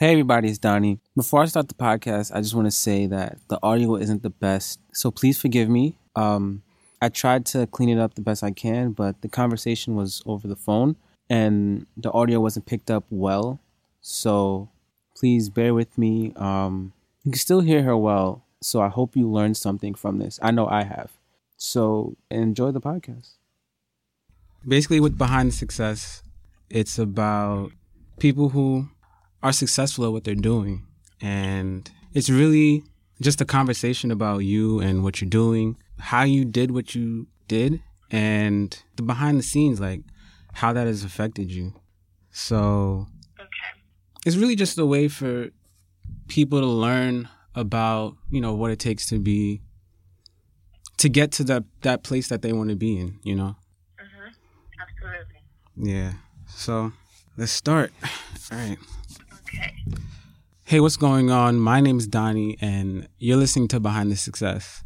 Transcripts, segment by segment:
Hey everybody, it's Donnie. Before I start the podcast, I just want to say that the audio isn't the best, so please forgive me. Um, I tried to clean it up the best I can, but the conversation was over the phone and the audio wasn't picked up well. So please bear with me. Um, you can still hear her well, so I hope you learned something from this. I know I have. So enjoy the podcast. Basically, with Behind Success, it's about people who are successful at what they're doing. And it's really just a conversation about you and what you're doing, how you did what you did, and the behind the scenes, like how that has affected you. So Okay. it's really just a way for people to learn about, you know, what it takes to be to get to that that place that they want to be in, you know. Mhm. Absolutely. Yeah. So, let's start. All right. Okay. Hey, what's going on? My name is Donnie, and you're listening to Behind the Success,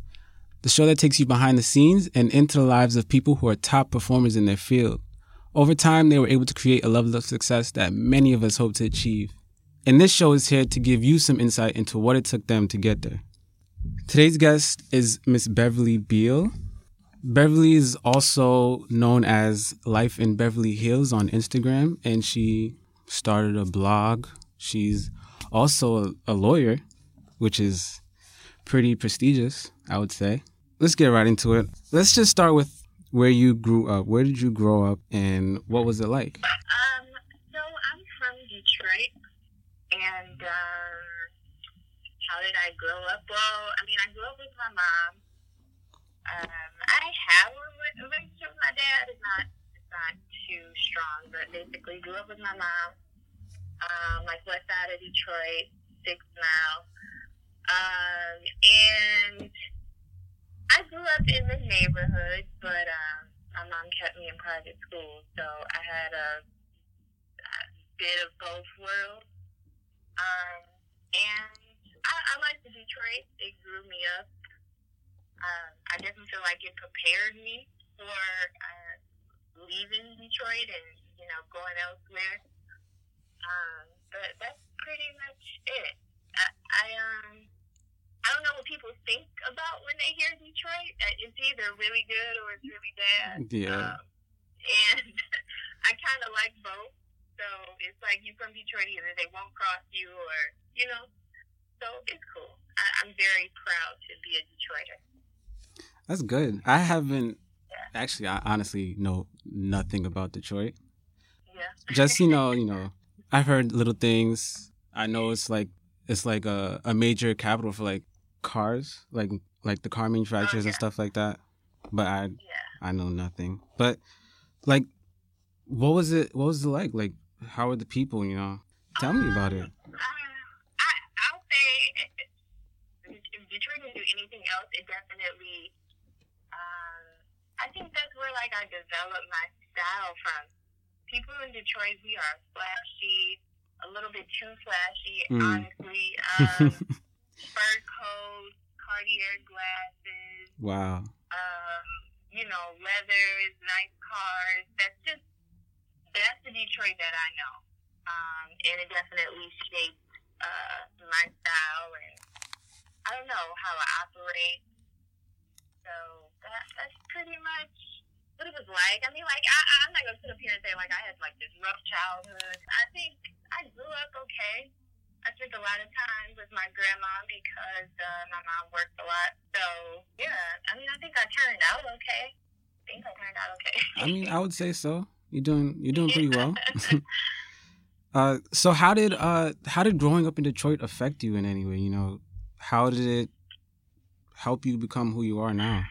the show that takes you behind the scenes and into the lives of people who are top performers in their field. Over time, they were able to create a level of success that many of us hope to achieve. And this show is here to give you some insight into what it took them to get there. Today's guest is Miss Beverly Beal. Beverly is also known as Life in Beverly Hills on Instagram, and she started a blog. She's also a, a lawyer, which is pretty prestigious, I would say. Let's get right into it. Let's just start with where you grew up. Where did you grow up, and what was it like? Um. So I'm from Detroit, and um, how did I grow up? Well, I mean, I grew up with my mom. Um, I have a relationship with my dad. It's not, it's not too strong, but basically grew up with my mom. Um, like west side of Detroit, six mile. Um, and I grew up in the neighborhood, but um, my mom kept me in private school, so I had a, a bit of both worlds. Um, and I, I like Detroit. It grew me up. Um, I definitely feel like it prepared me for uh, leaving Detroit and you know going elsewhere. Um, but that's pretty much it. I, I um I don't know what people think about when they hear Detroit. Uh, It's either really good or it's really bad. Yeah. Um, and I kind of like both. So it's like you from Detroit, either they won't cross you or you know. So it's cool. I, I'm very proud to be a Detroiter. That's good. I haven't actually. I honestly know nothing about Detroit. Yeah. Just you know, you know, I've heard little things. I know it's like it's like a, a major capital for like cars, like like the car manufacturers and yeah. stuff like that. But I yeah. I know nothing. But like, what was it? What was it like? Like, how were the people? You know, tell me about it. Um, I, I'll say if if Detroit do anything else, it definitely. Um, I think that's where like I developed my style from. People in Detroit, we are flashy, a little bit too flashy, Mm. honestly. Um, fur coats, Cartier glasses, wow. um, you know, leathers, nice cars. That's just that's the Detroit that I know, um, and it definitely shaped uh, my style and I don't know how I operate. So that that's pretty much what it was like. I mean, like I, I'm not gonna sit up here and say like I had like this rough childhood. I think I grew up okay. I spent a lot of time with my grandma because uh, my mom worked a lot. So yeah, I mean, I think I turned out okay. I think I turned out okay. I mean, I would say so. You're doing you're doing pretty well. uh, so how did uh how did growing up in Detroit affect you in any way? You know, how did it help you become who you are now?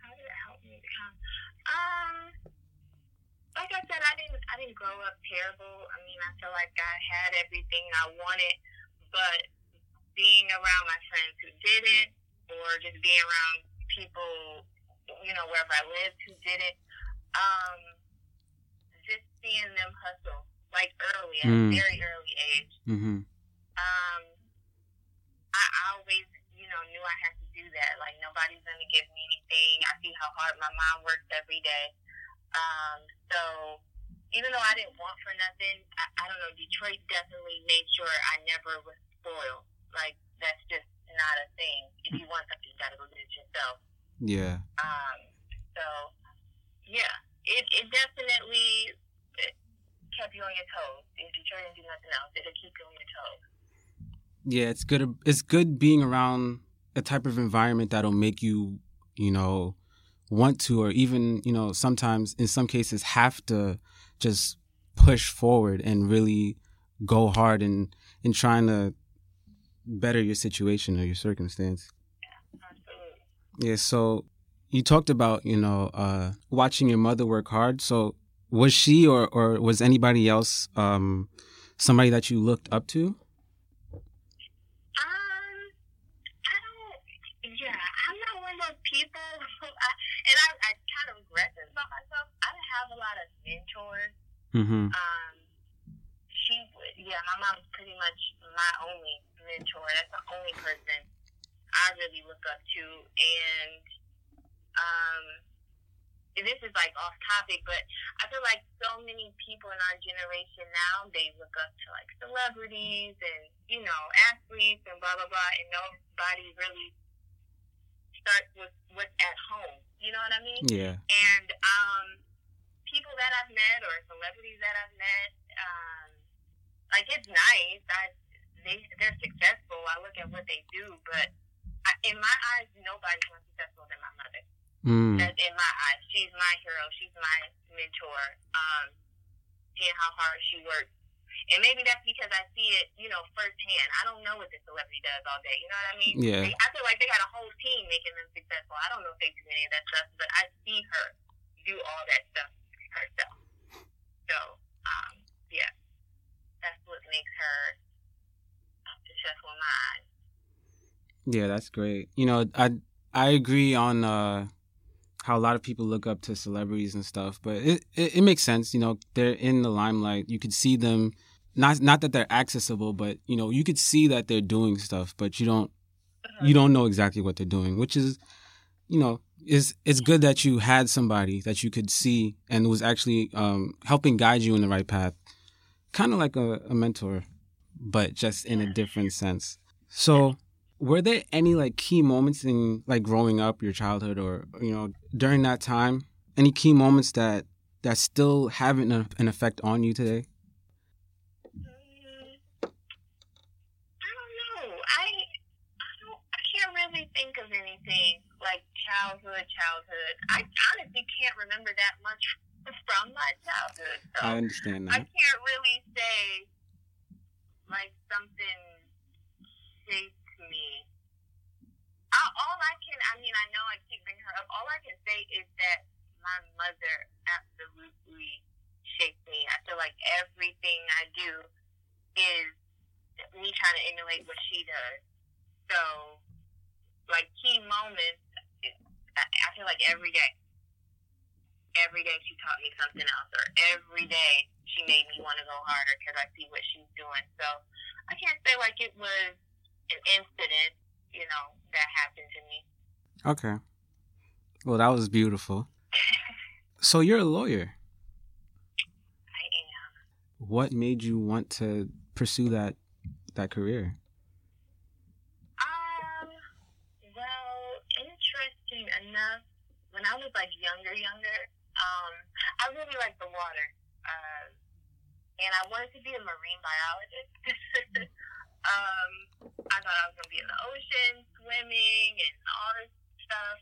How did it help me become? Um, like I said, I didn't grow up terrible. I mean, I feel like I had everything I wanted, but being around my friends who didn't, or just being around people, you know, wherever I lived who didn't, um, just seeing them hustle like early at Mm. a very early age. Mm-hmm. um, I I always, you know, knew I had to do that. Like nobody's gonna give me anything. I see how hard my mom works every day. Um, so even though I didn't want for nothing, I, I don't know. Detroit definitely made sure I never was spoiled. Like that's just not a thing. If you want something, you gotta go get it yourself. Yeah. Um. So, yeah, it it definitely it kept you on your toes. If Detroit didn't do nothing else, it'll keep you on your toes. Yeah, it's good. It's good being around a type of environment that'll make you, you know, want to, or even, you know, sometimes in some cases have to just push forward and really go hard in in trying to better your situation or your circumstance. Yeah. So you talked about, you know, uh, watching your mother work hard. So was she or or was anybody else um, somebody that you looked up to? Um, I don't. Yeah, I'm not one of those people. Who I, and I, I kind of regret this about myself. I didn't have a lot of mentors. Mm-hmm. Um, she, would- yeah, my mom's pretty much my only mentor. That's the only person I really look up to. And um, and this is like off topic, but I feel like so many people in our generation now they look up to like celebrities and you know athletes and blah blah blah, and nobody really starts with what's at home. You know what I mean? Yeah. And um, people that I've met or celebrities that I've met, um, like it's nice. I they they're successful. I look at what they do, but I, in my eyes, nobody's more successful than my mother. Mm. That's in my eyes. She's my hero. She's my mentor. Um, seeing how hard she works. And maybe that's because I see it, you know, firsthand. I don't know what the celebrity does all day. You know what I mean? Yeah. They, I feel like they got a whole team making them successful. I don't know if they do any of that stuff, but I see her do all that stuff herself. So, um, yeah, that's what makes her successful in my eyes. Yeah, that's great. You know, I I agree on uh, how a lot of people look up to celebrities and stuff, but it, it it makes sense. You know, they're in the limelight. You could see them. Not not that they're accessible, but you know, you could see that they're doing stuff, but you don't you don't know exactly what they're doing, which is, you know, is it's good that you had somebody that you could see and was actually um, helping guide you in the right path, kind of like a, a mentor, but just in a different sense. So, were there any like key moments in like growing up, your childhood, or you know during that time, any key moments that that still have an, effect on you today? I don't know. I I don't. I can't really think of anything childhood. Childhood. I honestly can't remember that much from my childhood. So I understand that. I can't really say like something shaped me. I, all I can, I mean, I know I keep bringing her up. All I can say is that my mother absolutely shaped me. I feel like everything I do is me trying to emulate what she does. So, like key moments, I feel like every day every day she taught me something else, or every day she made me want to go harder because I see what she's doing. So I can't say like it was an incident, you know, that happened to me. Okay. Well, that was beautiful. So you're a lawyer. I am. What made you want to pursue that that career? Um, well, interesting enough, when I was like younger, younger, um, I really liked the water. Um, and I wanted to be a marine biologist. um, I thought I was to be in the ocean, swimming, and all this stuff.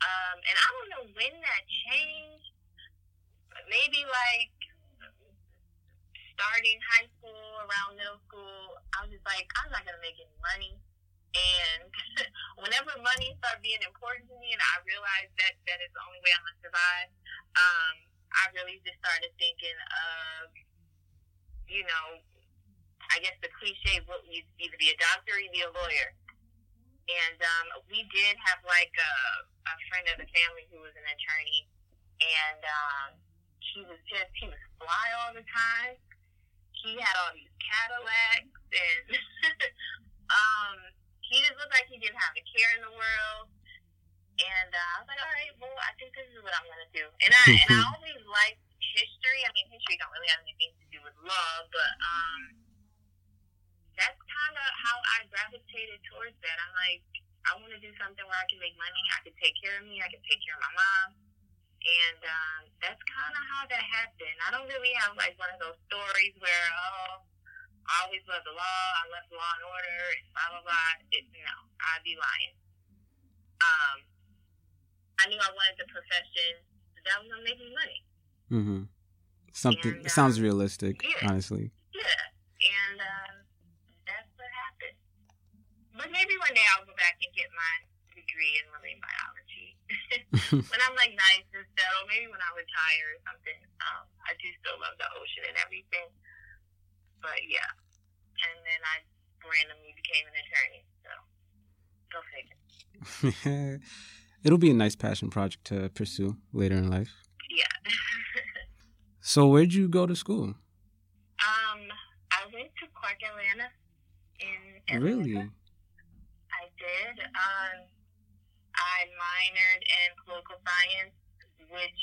Um, and I don't know when that changed, but maybe like starting high school, around middle school, I was just like, I'm not to make any money. And whenever money started being important to me, and I realized that that is the only way I'm gonna survive, um, I really just started thinking of, you know, I guess the cliche would either be a doctor or be a lawyer. And um, we did have like a, a friend of the family who was an attorney, and um, he was just he was fly all the time. He had all these Cadillacs and um he just looked like he didn't have a care in the world. And uh, I was like, all right, well, I think this is what I'm gonna do. And I and I always liked history. I mean, history don't really have anything to do with love, but um, that's kind of how I gravitated towards that. I'm like, I want to do something where I can make money, I can take care of me, I can take care of my mom. And um, that's kind of how that happened. I don't really have like one of those stories where, oh, I always loved the law. I love law and order and blah, blah, blah. It, no, I'd be lying. Um, I knew I wanted the profession that was to make me money. Mm-hmm. Something And, sounds um, realistic, yeah. honestly. Yeah, and um, that's what happened. But maybe one day I'll go back and get my degree in marine biology. when I'm like nice and settled, maybe when I retire or something. Um, I do still love the ocean and everything. But yeah, and then I randomly became an attorney. So go figure. It'll be a nice passion project to pursue later in life. Yeah. So, where'd you go to school? um, I went to Clark Atlanta in Atlanta. Really? I did. Um, I minored in political science, which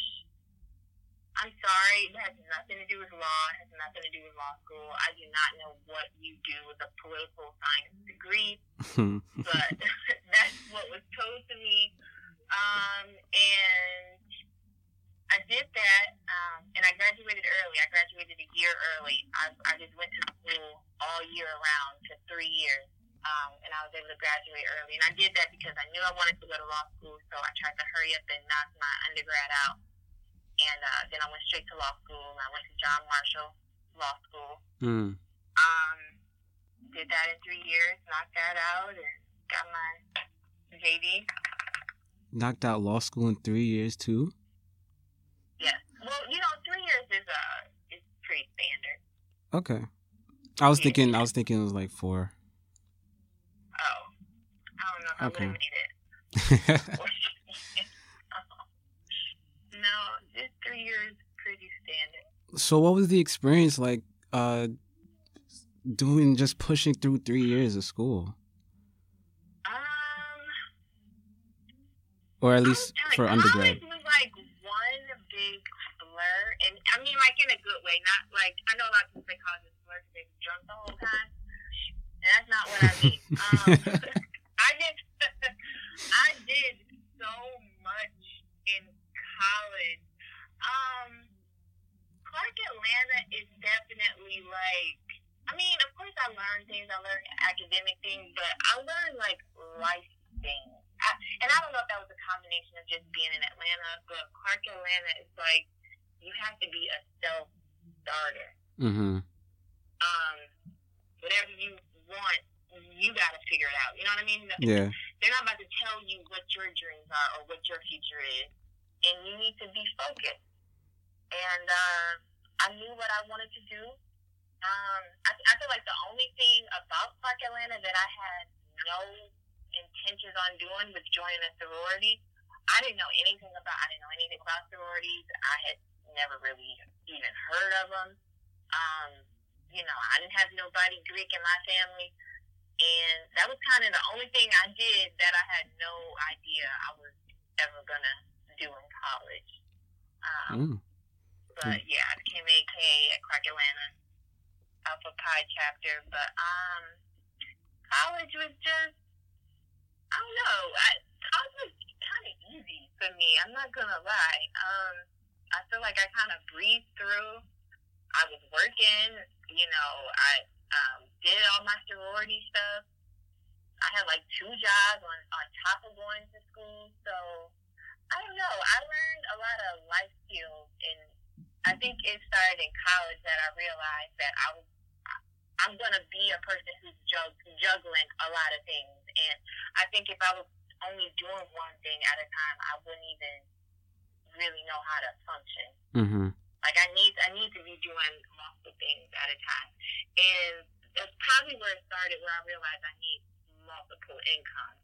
I'm sorry, it has nothing to do with law. It has nothing to do with law school. I do not know what you do with a political science degree, but that's what was told to me. Um, and I did that, um, and I graduated early. I graduated a year early. I, I just went to school all year round for three years, um, and I was able to graduate early. And I did that because I knew I wanted to go to law school, so I tried to hurry up and knock my undergrad out. And uh, then I went straight to law school, and I went to John Marshall Law School. mm. Um, did that in three years, knocked that out, and got my JD. Knocked out law school in three years too. Yeah. Well, you know, three years is uh is pretty standard. Okay. I was Yeah. thinking. I was thinking it was like four. Oh, I don't know if I Okay. would have made it. no, just three years pretty standard. so, what was the experience like? Uh, doing just pushing through three years of school, Um, or at least like, for undergrad. College was like one big blur, and I mean, like in a good way. Not like I know a lot of people say college is blur because they drunk the whole time. And that's not what I mean. Um, I did, I did so much in college. Um, Clark Atlanta is definitely like. I mean, of course, I learned things. I learned academic things, but I learned like life things. I, and I don't know if that was a combination of just being in Atlanta, but Clark Atlanta is like you have to be a self starter. mm-hmm. Um, whatever you want, you got to figure it out. You know what I mean? Yeah. They're not about to tell you what your dreams are or what your future is, and you need to be focused. And uh, I knew what I wanted to do. Um, I, I feel like the only thing about Clark Atlanta that I had no intentions on doing was joining a sorority. I didn't know anything about. I didn't know anything about sororities. I had never really even heard of them. Um, you know, I didn't have nobody Greek in my family, and that was kind of the only thing I did that I had no idea I was ever gonna do in college. Um, Mm. But yeah, I became AK at Clark Atlanta Alpha Pi chapter. But um, college was just I don't know. I, college was kind of easy for me. I'm not gonna lie. Um, I feel like I kind of breezed through. I was working. You know, I um, did all my sorority stuff. I had like two jobs on on top of going to school. So I don't know. I learned a lot of life skills, and I think it started in college that I realized that I was I'm gonna be a person who's jug, juggling a lot of things, and I think if I was only doing one thing at a time, I wouldn't even really know how to function. Mm-hmm. Like I need I need to be doing multiple things at a time, and that's probably where it started. Where I realized I need multiple income.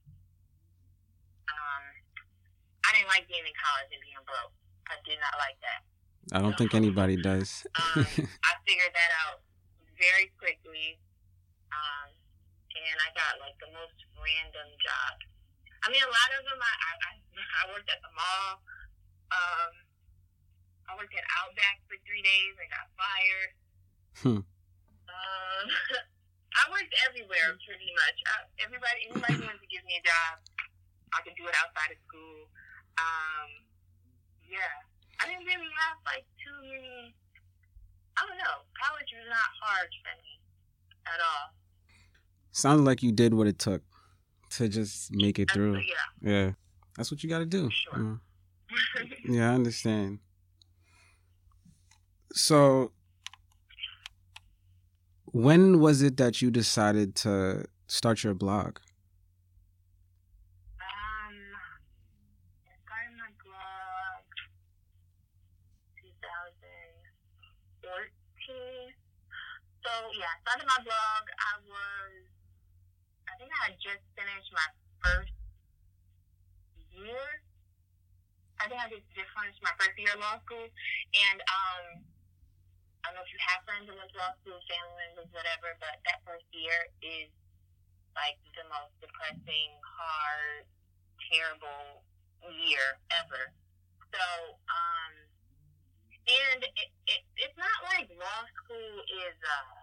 Um, I didn't like being in college and being broke. I did not like that. I don't think anybody does. Um, I figured that out very quickly, um, and I got like the most random jobs. I mean, a lot of them. I I, I, worked at the mall. Um, I worked at Outback for three days and got fired. Hmm. Um, I worked everywhere pretty much. Uh, everybody, anybody who wants to give me a job, I can do it outside of school. Um, yeah, I didn't really have like too many. I don't know. College was not hard for me at all. Sounds like you did what it took to just make it That's- through. Yeah. Yeah, that's what you got to do. Sure. Mm. Yeah, I understand. So, when was it that you decided to start your blog? Um, I started my blog 2014. So yeah, started my blog. I was, I think I had just finished my first year. I think I just finished my first year of law school, and um, I don't know if you have friends to law school, family members, whatever, but that first year is like the most depressing, hard, terrible year ever. So, um, and it, it, it's not like law school is, uh,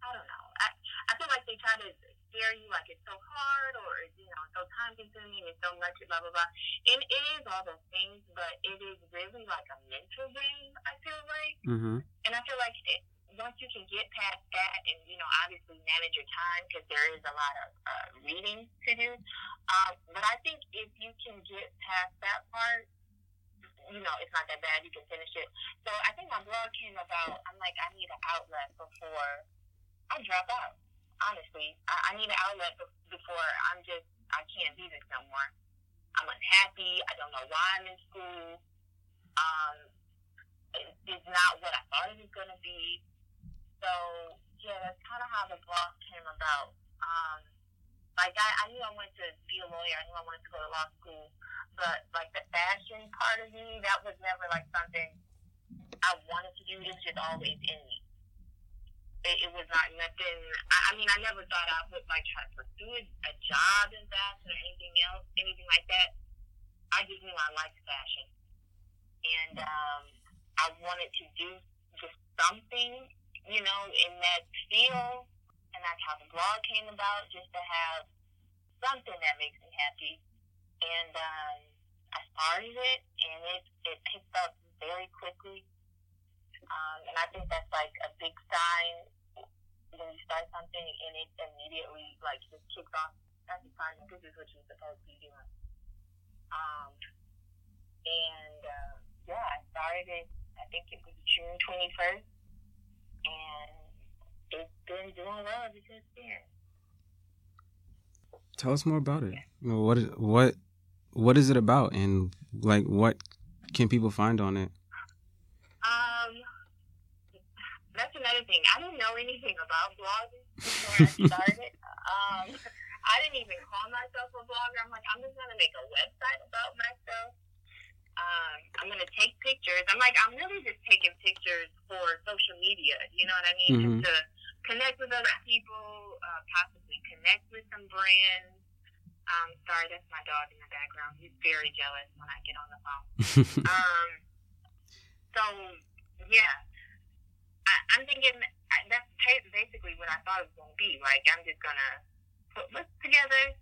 I don't know. I, I feel like they try to scare you like it's so hard or, you know, so time consuming, it's so much, blah, blah, blah. And it is all those things, but it is really like a mental game, I feel like. Mm-hmm. And I feel like it, once you can get past that and, you know, obviously manage your time because there is a lot of uh, reading to do. Um, but I think if you can get past that part, you know, it's not that bad. You can finish it. So I think my blog came about. I'm like, I need an outlet before I drop out. Honestly, I, I need an outlet be- before I'm just, I can't do this no more. I'm unhappy. I don't know why I'm in school. Um, it- it's not what I thought it was to be. So, yeah, that's kind of how the blog came about. Um, like, I, I knew I wanted to be a lawyer. I knew I wanted to go to law school. But, like, the fashion part of me, that was never, like, something I wanted to do. It was just always in me. It, it was not nothing. I, I mean, I never thought I would, like, try to pursue a job in fashion or anything else, anything like that. I just knew I liked fashion. And, um, I wanted to do just something, you know, in that field. And that's how the blog came about, just to have something that makes me happy. And um, I started it, and it, it picked up very quickly. Um, and I think that's like a big sign when you start something and it immediately like just kicks off. That's a sign that this is what you're supposed to be doing. Um, and uh, yeah, I started it. I think it was June 21st, and it's been doing well ever since then. Tell us more about it. What is what what is it about, and like what can people find on it? Um, that's another thing. I didn't know anything about blogging before I started. um, I didn't even call myself a blogger. I'm like, I'm just gonna make a website about myself. Um, I'm gonna take pictures. I'm like, I'm really just taking pictures for social media. You know what I mean? Mhm. Just to connect with other people, uh, possibly connect with some brands. Um, sorry, that's my dog in the background. He's very jealous when I get on the phone. Um, so yeah, I, I'm thinking that's basically what I thought it was going to be. Like I'm just gonna put lists together,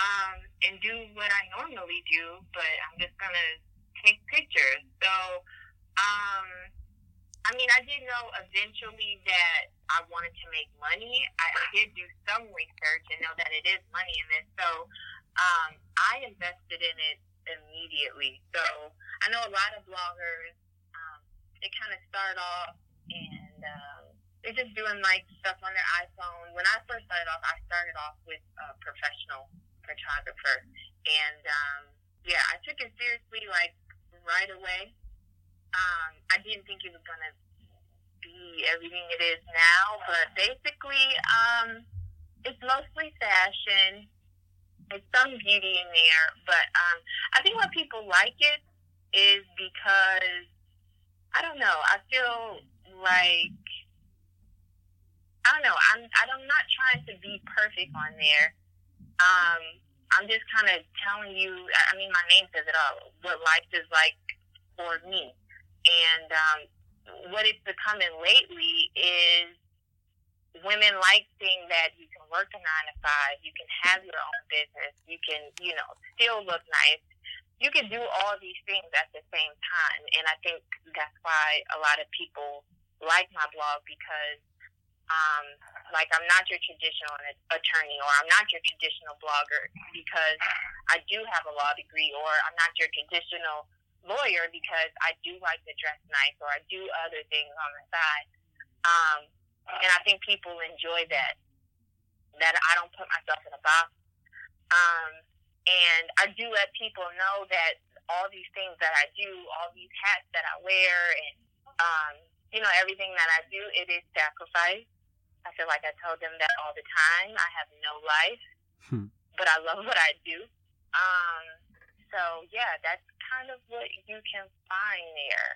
um, and do what I normally do, but I'm just gonna take pictures. So, um, I mean, I did know eventually that I wanted to make money. I did do some research and know that it is money in this. So, um, I invested in it immediately. So, I know a lot of bloggers, um, they kind of start off and um, they're just doing like stuff on their iPhone. When I first started off, I started off with a professional photographer, and um, yeah, I took it seriously like right away. Um, I didn't think it was gonna be everything it is now, but basically, um, it's mostly fashion. There's some beauty in there, but um, I think why people like it is because I don't know. I feel like I don't know. I'm I'm not trying to be perfect on there. Um, I'm just kind of telling you. I mean, my name says it all. What life is like for me, and um, what it's becoming lately is women like seeing that you can work a nine to five, you can have your own business, you can, you know, still look nice. You can do all these things at the same time. And I think that's why a lot of people like my blog because um, like I'm not your traditional attorney or I'm not your traditional blogger because I do have a law degree or I'm not your traditional lawyer because I do like to dress nice or I do other things on the side. Um, and I think people enjoy that, that I don't put myself in a box. Um, and I do let people know that all these things that I do, all these hats that I wear, and um, you know everything that I do, it is sacrifice. I feel like I tell them that all the time. I have no life, hmm. but I love what I do. Um, so yeah, that's kind of what you can find there.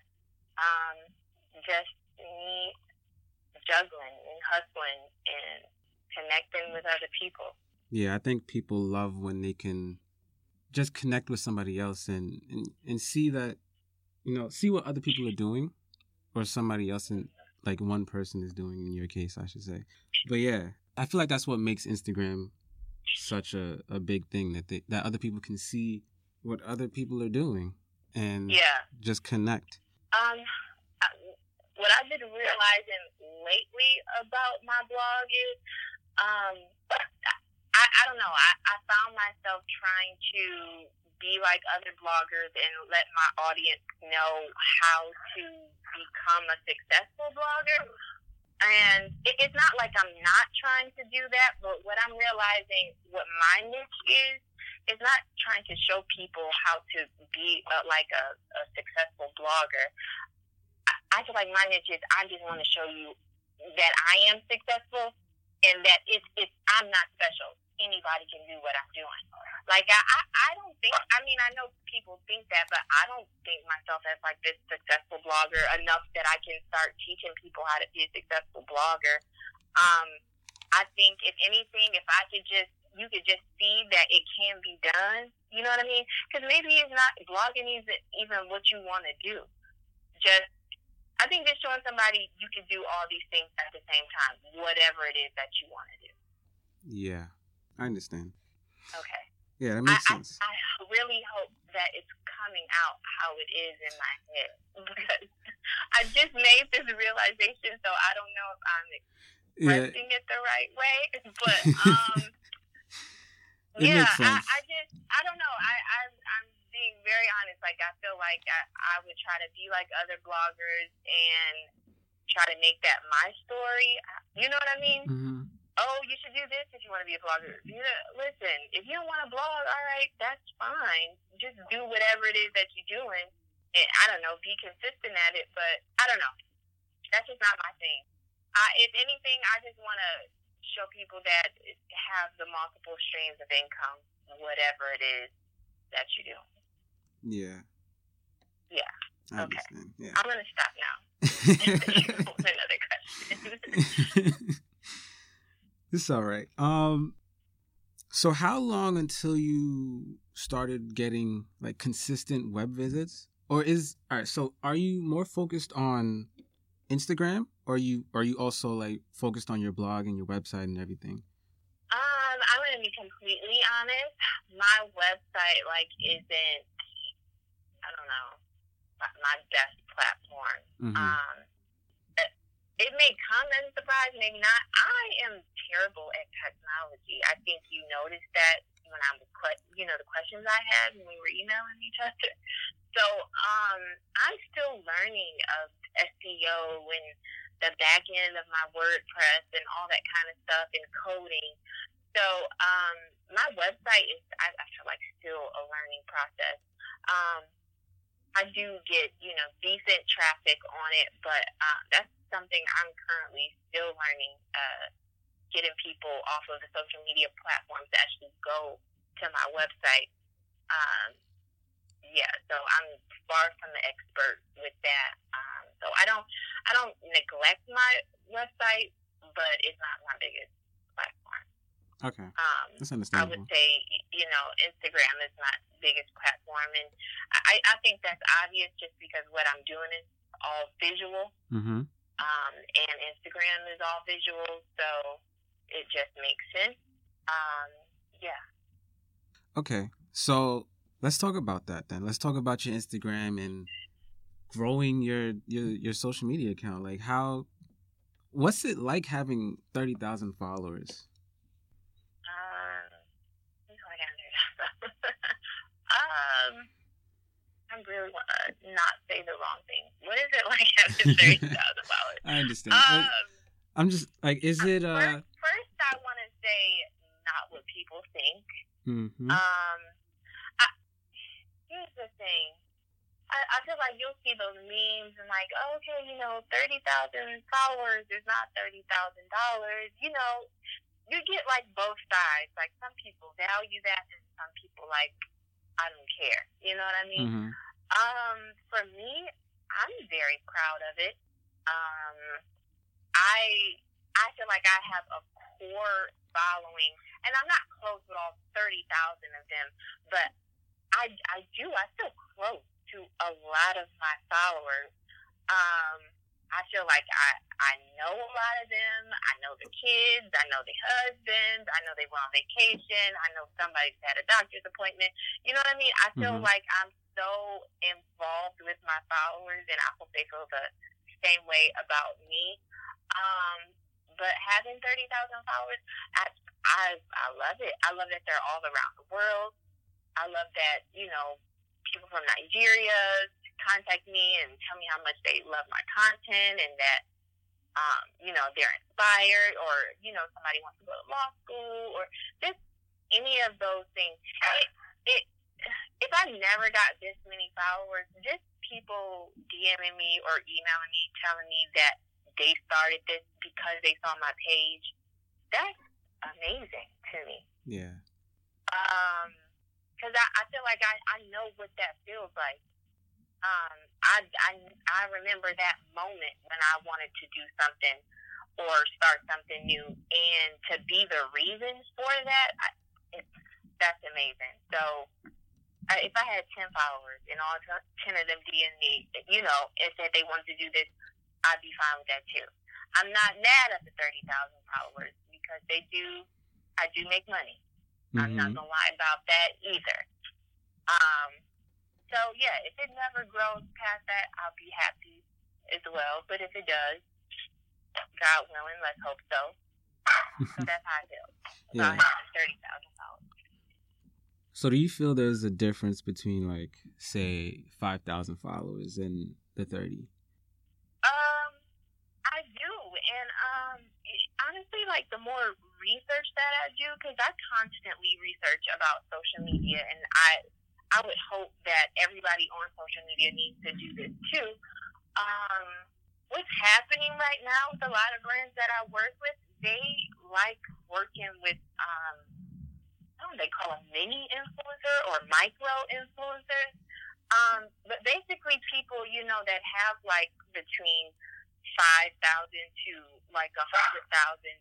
Um, just me juggling and hustling and connecting with other people. Yeah, I think people love when they can just connect with somebody else and, and, and see that, you know, see what other people are doing or somebody else in like one person is doing in your case, I should say. But yeah, I feel like that's what makes Instagram such a, a big thing that they, that other people can see what other people are doing and yeah. just connect. Um, what I've been realizing lately about my blog is, um, I, I don't know. I, I found myself trying to be like other bloggers and let my audience know how to become a successful blogger. And it, it's not like I'm not trying to do that, but what I'm realizing, what my niche is, is not trying to show people how to be a, like a, a successful blogger. I feel like my niche is I just want to show you that I am successful and that it's it's I'm not special. Anybody can do what I'm doing. Like I, I, don't think I mean I know people think that, but I don't think myself as like this successful blogger enough that I can start teaching people how to be a successful blogger. Um, I think if anything, if I could just you could just see that it can be done. You know what I mean? Because maybe it's not blogging isn't even what you want to do. Just I think just showing somebody you can do all these things at the same time, whatever it is that you want to do. Yeah, I understand. Okay. Yeah, that makes I, sense. I, I really hope that it's coming out how it is in my head because I just made this realization, so I don't know if I'm expressing yeah. it the right way, but um, yeah, I, I just I don't know. I, I I'm being very honest, like I feel like I, I would try to be like other bloggers and try to make that my story. You know what I mean? Mm-hmm. Oh, you should do this if you want to be a blogger. You know, listen, if you don't want to blog, all right, that's fine. Just do whatever it is that you're doing. And I don't know, be consistent at it, but I don't know. That's just not my thing. I, if anything, I just want to show people that have the multiple streams of income, whatever it is that you do. Yeah. Yeah. I okay. Understand. Yeah. I'm gonna stop now. Another question. it's all right. Um. So how long until you started getting like consistent web visits, or is all right? So are you more focused on Instagram, or are you are you also like focused on your blog and your website and everything? Um, I'm gonna be completely honest. My website like isn't I don't know, my best platform. Mm-hmm. Um, it may come as a surprise, maybe not. I am terrible at technology. I think you noticed that when I was, you know, the questions I had when we were emailing each other. So um, I'm still learning of SEO and the back end of my WordPress and all that kind of stuff and coding. So um, my website is, I, I feel like, still a learning process. Um, I do get, you know, decent traffic on it, but uh, that's something I'm currently still learning. Uh, getting people off of the social media platforms to actually go to my website. Um, yeah, so I'm far from the expert with that. Um, so I don't, I don't neglect my website, but it's not my biggest platform. Okay. Um, That's understandable. I would say, you know, Instagram is my biggest platform, and I, I think that's obvious just because what I'm doing is all visual. Mm-hmm. Um, and Instagram is all visual, so it just makes sense. Um, yeah. Okay, so let's talk about that then. Let's talk about your Instagram and growing your your your social media account. Like how what's it like having 30,000 followers? Um, um, I really want to not say the wrong thing. What is it like having 30,000 followers? I understand. Um, I'm just like, is it uh? First, first I want to say not what people think. Mm-hmm. Um, I, here's the thing. I, I feel like you'll see those memes and like, okay, you know, thirty thousand followers is not thirty thousand dollars. You know, you get like both sides. Like some people value that, and some people like, I don't care. You know what I mean? Mm-hmm. Um, for me, I'm very proud of it. Um, I I feel like I have a core following, and I'm not close with all thirty thousand of them, but I I do I feel close to a lot of my followers. Um, I feel like I I know a lot of them. I know the kids. I know the husbands. I know they went on vacation. I know somebody's had a doctor's appointment. You know what I mean? I feel Mhm. like I'm so involved with my followers, and I hope they feel the same way about me. Um, but having thirty thousand followers, I, I I love it. I love that they're all around the world. I love that you know people from Nigeria contact me and tell me how much they love my content and that um, you know they're inspired or you know somebody wants to go to law school or just any of those things. It, it if I never got this many followers, just people DMing me or emailing me telling me that they started this because they saw my page, that's amazing to me. Yeah. Um, because I, I feel like I, I know what that feels like. Um, I, I, I remember that moment when I wanted to do something or start something new, and to be the reason for that, I, it, that's amazing. So, I, if I had 10 followers and all 10 of them DM me, you know, and said they wanted to do this, I'd be fine with that too. I'm not mad at the 30,000 followers because they do, I do make money. I'm not Mhm. gonna lie about that either. Um, so yeah, if it never grows past that, I'll be happy as well. But if it does, God willing, let's hope so. so that's how I feel Yeah. thirty thousand followers. So do you feel there's a difference between like say 5,000 followers and the 30? Um, I do, and um, honestly, like the more research that I do, because I constantly research about social media, and I, I would hope that everybody on social media needs to do this too. Um, what's happening right now with a lot of brands that I work with, they like working with um, I they call them mini influencer or micro influencers. Um, but basically, people you know that have like between five thousand to like a hundred thousand,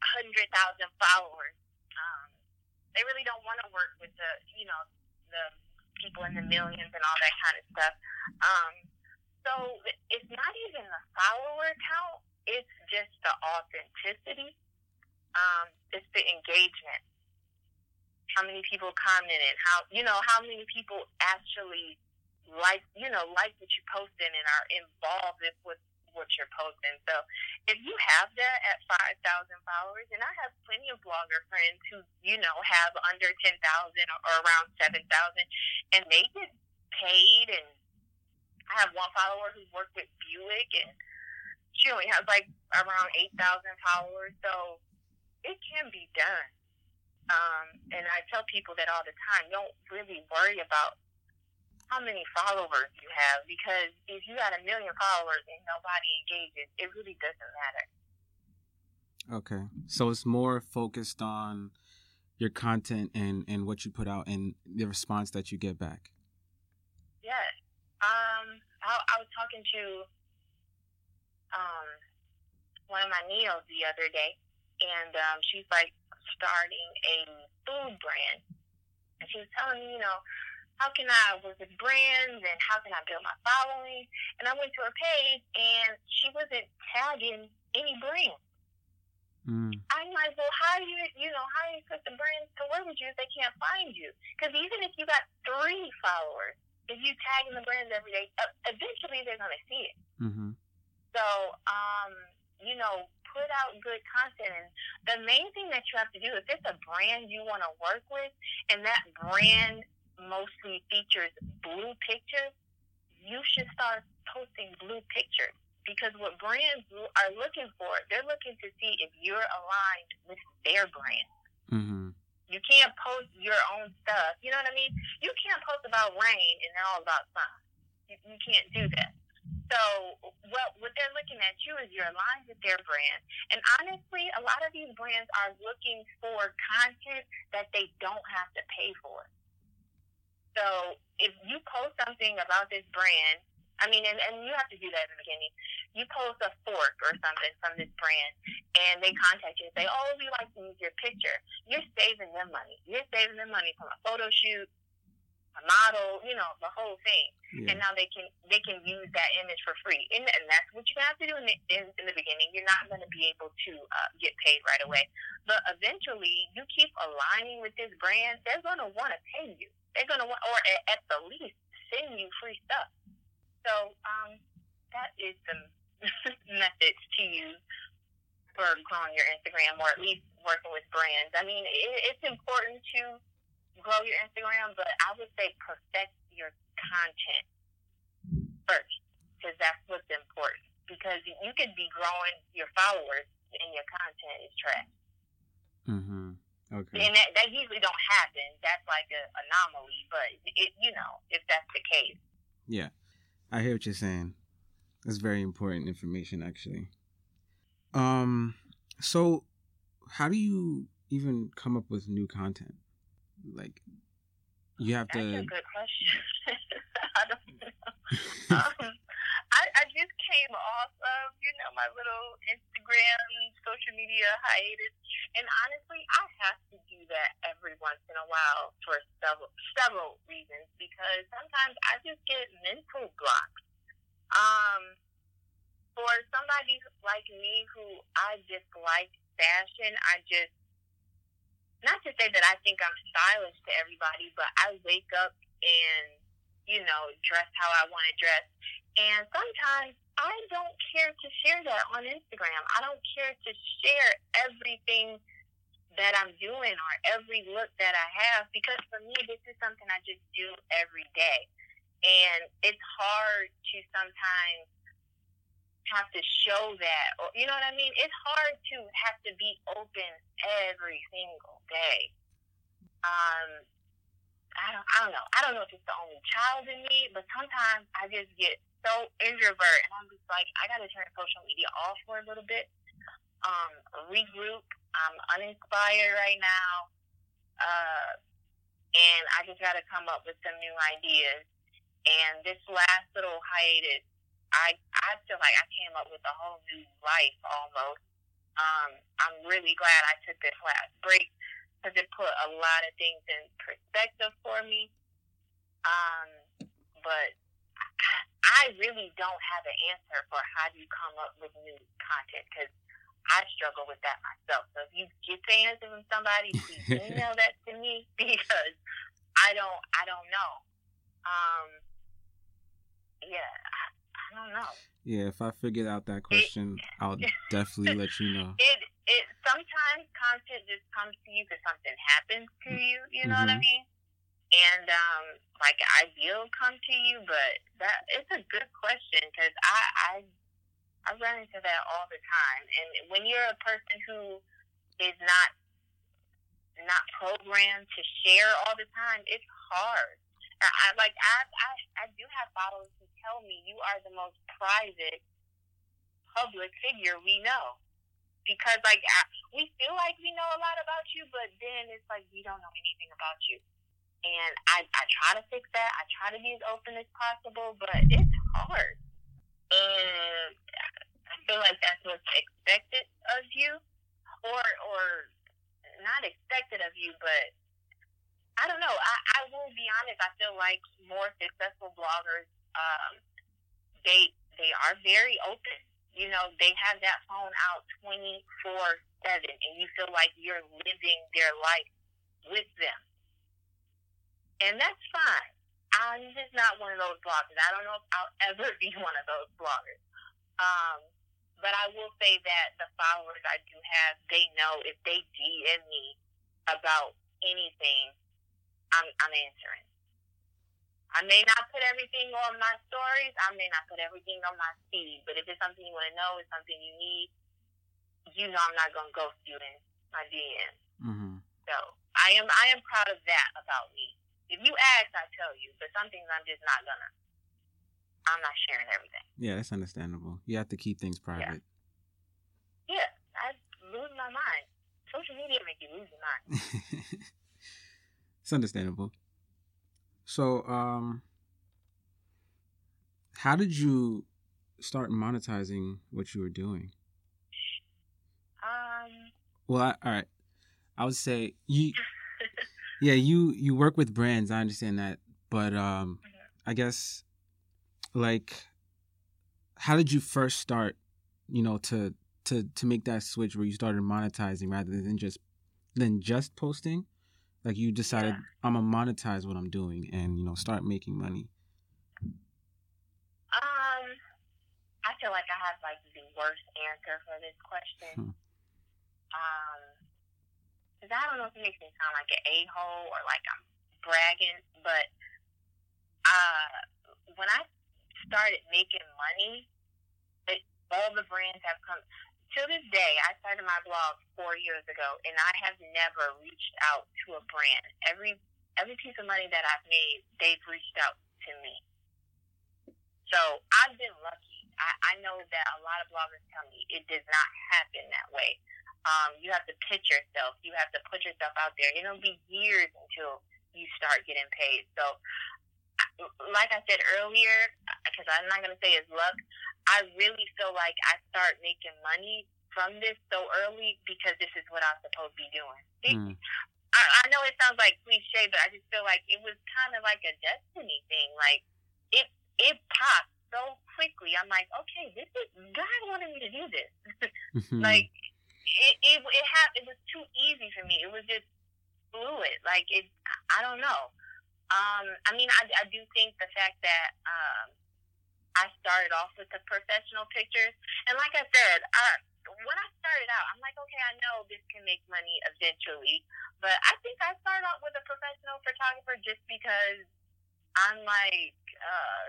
hundred thousand followers. Um, they really don't want to work with the you know the people in the millions and all that kind of stuff. Um, so it's not even the follower count; it's just the authenticity. Um, it's the engagement. How many people commented? How you know how many people actually like you know like what you posting and are involved with what you're posting. So if you have that at five thousand followers, and I have plenty of blogger friends who you know have under ten thousand or around seven thousand, and they get paid. And I have one follower who's worked with Buick, and she only has like around eight thousand followers. So it can be done. Um, and I tell people that all the time. Don't really worry about how many followers you have because if you got a million followers and nobody engages, it really doesn't matter. Okay. So it's more focused on your content and and what you put out and the response that you get back. Yes. Um, I, I was talking to um one of my neos the other day, and um, she's like starting a food brand, and she was telling me, you know, how can I work with brands and how can I build my following? And I went to her page and she wasn't tagging any brands. Mm. I'm like, well, how do you, you know, how do you put the brands to work with you if they can't find you? Because even if you got three followers, if you tag in the brands every day, eventually they're going to see it. Mm-hmm. So, um, you know, put out good content. And the main thing that you have to do, if it's a brand you want to work with, and that brand mostly features blue pictures, you should start posting blue pictures. Because what brands are looking for, they're looking to see if you're aligned with their brand. Mm-hmm. You can't post your own stuff. You know what I mean? You can't post about rain and they're all about sun. You, you can't do that. So what what they're looking at you is you're aligned with their brand. And honestly, a lot of these brands are looking for content that they don't have to pay for. So if you post something about this brand, I mean, and, and you have to do that in the beginning. You post a fork or something from this brand, and they contact you and say, "Oh, we like to use your picture." You're saving them money. You're saving them money from a photo shoot, a model, you know, the whole thing. Yeah. And now they can they can use that image for free, and, and that's what you have to do in the in, in the beginning. You're not going to be able to uh, get paid right away, but eventually, you keep aligning with this brand. They're going to want to pay you. They're going to want, or at, at the least, send you free stuff. So um, that is the methods to use for growing your Instagram, or at least working with brands. I mean, it, it's important to grow your Instagram, but I would say perfect your content first, because that's what's important. Because you could be growing your followers and your content is trash. Mm-hmm. Okay. And that, that usually don't happen. That's like an anomaly, but it, you know, if that's the case. Yeah. I hear what you're saying. That's very important information actually. Um so how do you even come up with new content? Like you have That's a good question. I don't know. um, I, I just came off of, you know, my little Instagram social media hiatus. And honestly, I have to do that every once in a while for several several reasons because sometimes I just get mental blocks. Um, for somebody like me who I just like fashion, I just not to say that I think I'm stylish to everybody, but I wake up and you know dress how I want to dress, and sometimes I don't care to share that on Instagram. I don't care to share everything that I'm doing or every look that I have because for me this is something I just do every day. And it's hard to sometimes have to show that or you know what I mean? It's hard to have to be open every single day. Um I don't I don't know. I don't know if it's the only child in me, but sometimes I just get so introvert and I'm just like I gotta turn social media off for a little bit. Um, regroup. I'm uninspired right now. Uh and I just gotta come up with some new ideas. And this last little hiatus I I feel like I came up with a whole new life almost. Um, I'm really glad I took this last break because it put a lot of things in perspective for me. Um, but I, really don't have an answer for how do you come up with new content because I struggle with that myself. So if you get the answer from somebody, please email that to me because I don't I don't know. Um, yeah, I, don't know. Yeah, if I figured out that question, I'll definitely let you know. It it sometimes content just comes to you because something happens to you. You know what I Mhm. mean? And um, like ideal come to you, but that it's a good question because I I I run into that all the time. And when you're a person who is not not programmed to share all the time, it's hard. I, I like I, I I do have followers tell me you are the most private public figure we know because like we feel like we know a lot about you, but then it's like we don't know anything about you. And I I try to fix that. I try to be as open as possible, but it's hard. And I feel like that's what's expected of you, or or not expected of you, but I don't know. I, I will be honest. I feel like more successful bloggers, um, they they are very open. You know, they have that phone out twenty four seven, and you feel like you're living their life with them, and that's fine. I'm just not one of those bloggers. I don't know if I'll ever be one of those bloggers. Um, but I will say that the followers I do have, they know if they DM me about anything, I'm, I'm answering. I may not put everything on my stories. I may not put everything on my feed. But if it's something you want to know, it's something you need, you know I'm not going to ghost you in my DM. Mm-hmm. So I am I am proud of that about me. If you ask, I tell you. But some things I'm just not gonna. I'm not sharing everything. Yeah, that's understandable. You have to keep things private. Yeah, I lose my mind. Social media make you lose your mind. it's understandable. So, um, how did you start monetizing what you were doing? Um, Well, I, all right, I would say you, yeah, you you work with brands. I understand that, but um, I guess like, how did you first start? You know, to to to make that switch where you started monetizing rather than just than just posting. Like you decided, Yeah. I'm gonna monetize what I'm doing and you know start making money. um, I feel like I have like the worst answer for this question. Hmm. Um, because I don't know if it makes me sound like an a hole or like I'm bragging, but uh, when I started making money, it, all the brands have come. To this day, I started my blog four years ago, and I have never reached out to a brand. Every every piece of money that I've made, they've reached out to me. So I've been lucky. I, I know that a lot of bloggers tell me it does not happen that way. Um, you have to pitch yourself. You have to put yourself out there. It'll be years until you start getting paid. So, like I said earlier, because I'm not going to say it's luck, I really feel like I start making money from this so early because this is what I'm supposed to be doing. Mm. I, I know it sounds like cliche, but I just feel like it was kind of like a destiny thing. Like it, it popped so quickly. I'm like, okay, this is God wanted me to do this. Mhm. like it, it, it had, it was too easy for me. It was just fluid. Like it, I don't know. Um, I mean, I, I do think the fact that um, I started off with the professional pictures, and like I said, I, when I started out, I'm like, okay, I know this can make money eventually, but I think I started off with a professional photographer just because I'm like, uh,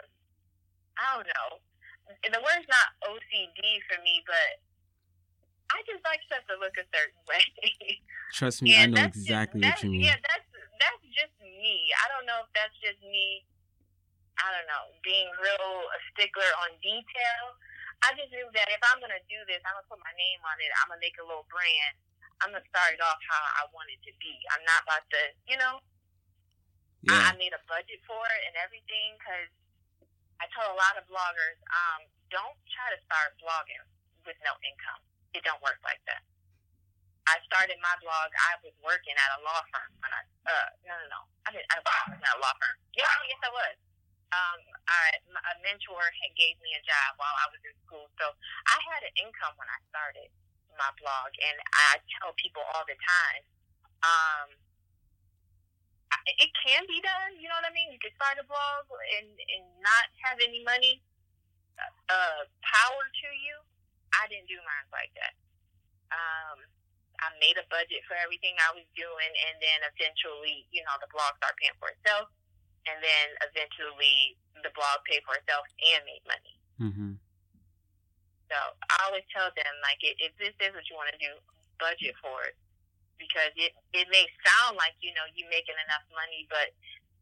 I don't know. The word's not OCD for me, but I just like stuff to look a certain way. Trust me, I know that's just- exactly what you mean. Yeah, that's that's just me. I don't know if that's just me. I don't know, being real a stickler on detail. I just knew that if I'm gonna do this, I'm gonna put my name on it. I'm gonna make a little brand. I'm gonna start it off how I want it to be. I'm not about to, you know. I, Yeah. I made a budget for it and everything because I told a lot of bloggers, um, don't try to start blogging with no income. It don't work like that. I started my blog. I was working at a law firm when I uh no no no I didn't I was at a law firm. Yeah, yes I was. Um, I a mentor had gave me a job while I was in school, so I had an income when I started my blog, and I tell people all the time, um, it can be done. You know what I mean? You can start a blog and and not have any money. Uh, power to you. I didn't do mine like that. Um, I made a budget for everything I was doing, and then eventually, you know, the blog started paying for itself, and then eventually the blog paid for itself and made money. hmm So I always tell them, like, if this is what you want to do, budget for it. Because it, it may sound like, you know, you're making enough money, but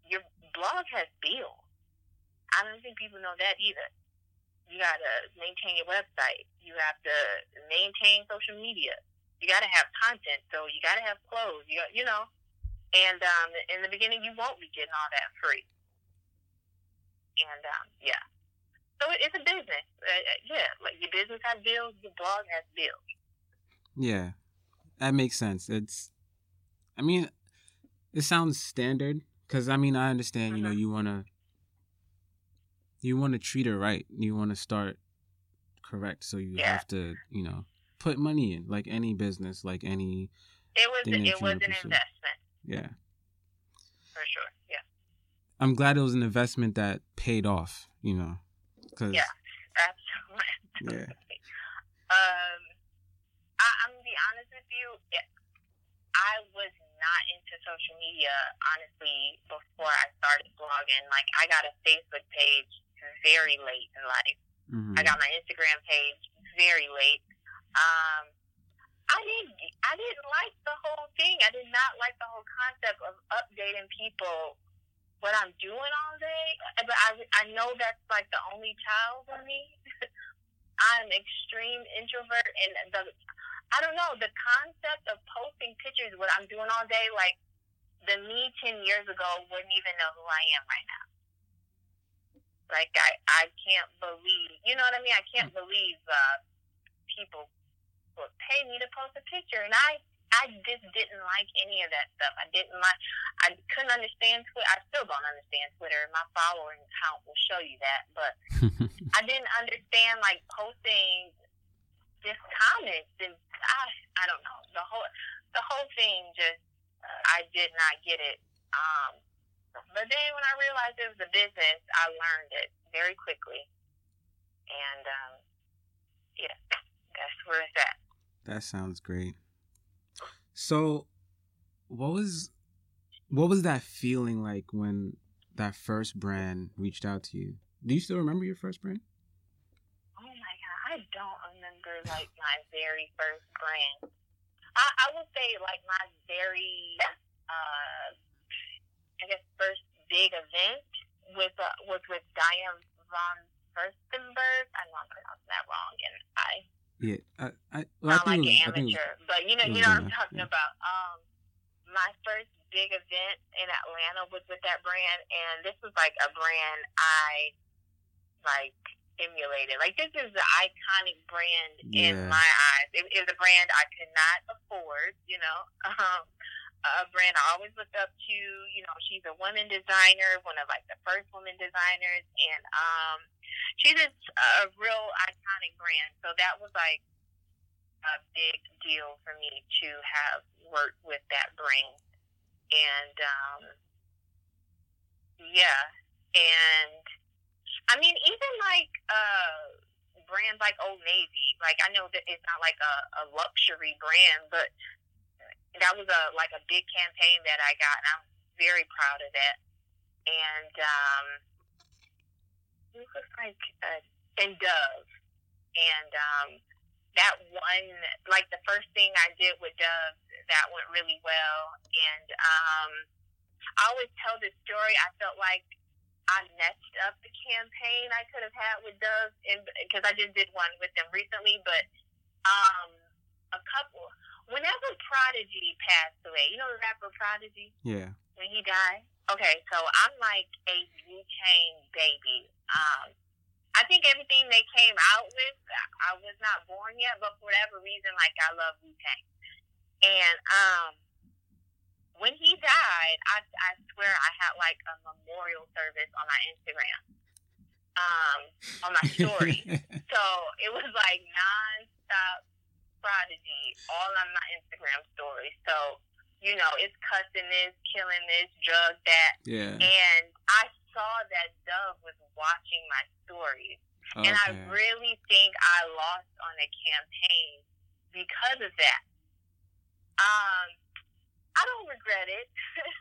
your blog has bills. I don't think people know that either. You got to maintain your website. You have to maintain social media. You got to have content. So you got to have clothes, you, you know. And um, in the beginning, you won't be getting all that free. And um, yeah. So it- it's a business. Uh, uh, yeah, like your business has bills, your blog has bills. Yeah, that makes sense. It's, I mean, it sounds standard because I mean I understand. You know, Mhm. you wanna you want to treat her right. You want to start correct, so you Yeah. have to you know put money in like any business, like any It was it was an pursue. investment yeah. for sure. Yeah, I'm glad it was an investment that paid off. You know, because Yeah. absolutely. yeah. Um, I, I'm gonna be honest with you. I was not into social media honestly before I started blogging. Like I got a Facebook page very late in life. Mhm. I got my Instagram page very late. Um, I didn't. I didn't like the whole thing. I did not like the whole concept of updating people what I'm doing all day. But I, I know that's like the only child for me. I'm extreme introvert, and the I don't know the concept of posting pictures what I'm doing all day. Like the me ten years ago wouldn't even know who I am right now. Like I, I can't believe, you know what I mean? I can't believe uh, people would pay me to post a picture, and I, I just didn't like any of that stuff. I didn't like, I couldn't understand Twitter. I still don't understand Twitter. My following count will show you that, but I didn't understand like posting just comments and I, I don't know the whole, the whole thing. Just I did not get it. Um, but then when I realized it was a business, I learned it very quickly. And um, yeah, that's where it's at. That sounds great. So, what was what was that feeling like when that first brand reached out to you? Do you still remember your first brand? Oh my god, I don't remember like my very first brand. I, I would say like my very, uh, I guess first big event with uh, was with Diane von Furstenberg. I know I'm pronouncing that wrong, and I Yeah, I I, well, I like an was, I think was amateur, but you know, you know what I'm talking yeah. about. Um, my first big event in Atlanta was with that brand, and this was like a brand I like emulated. Like this is the iconic brand in my eyes. It, it was a brand I could not afford. You know, um, a brand I always looked up to. You know, she's a woman designer, one of like the first women designers, and um, she's just a real iconic brand. So that was like a big deal for me to have worked with that brand. And um, yeah, and I mean, even like uh, brands like Old Navy, like I know that it's not like a, a luxury brand, but that was a like a big campaign that I got, and I'm very proud of that. And um, it was like uh, and Dove, and um, that one, like the first thing I did with Dove, that went really well. And um, I always tell this story. I felt like I messed up the campaign I could have had with Dove, and because I just did one with them recently. But um, a couple, whenever Prodigy passed away, you know the rapper Prodigy yeah. when he died. Okay, so I'm like a Wu Tang baby. Um, I think everything they came out with, I was not born yet, but for whatever reason, like I love Wu Tang. And um, when he died, I I swear I had like a memorial service on my Instagram, um, on my story. so it was like nonstop prodigy all on my Instagram story. So you know, it's cussing this, killing this, drug that, yeah. and I saw that Dove was watching my stories. And I really think I lost on the campaign because of that. Um, I don't regret it.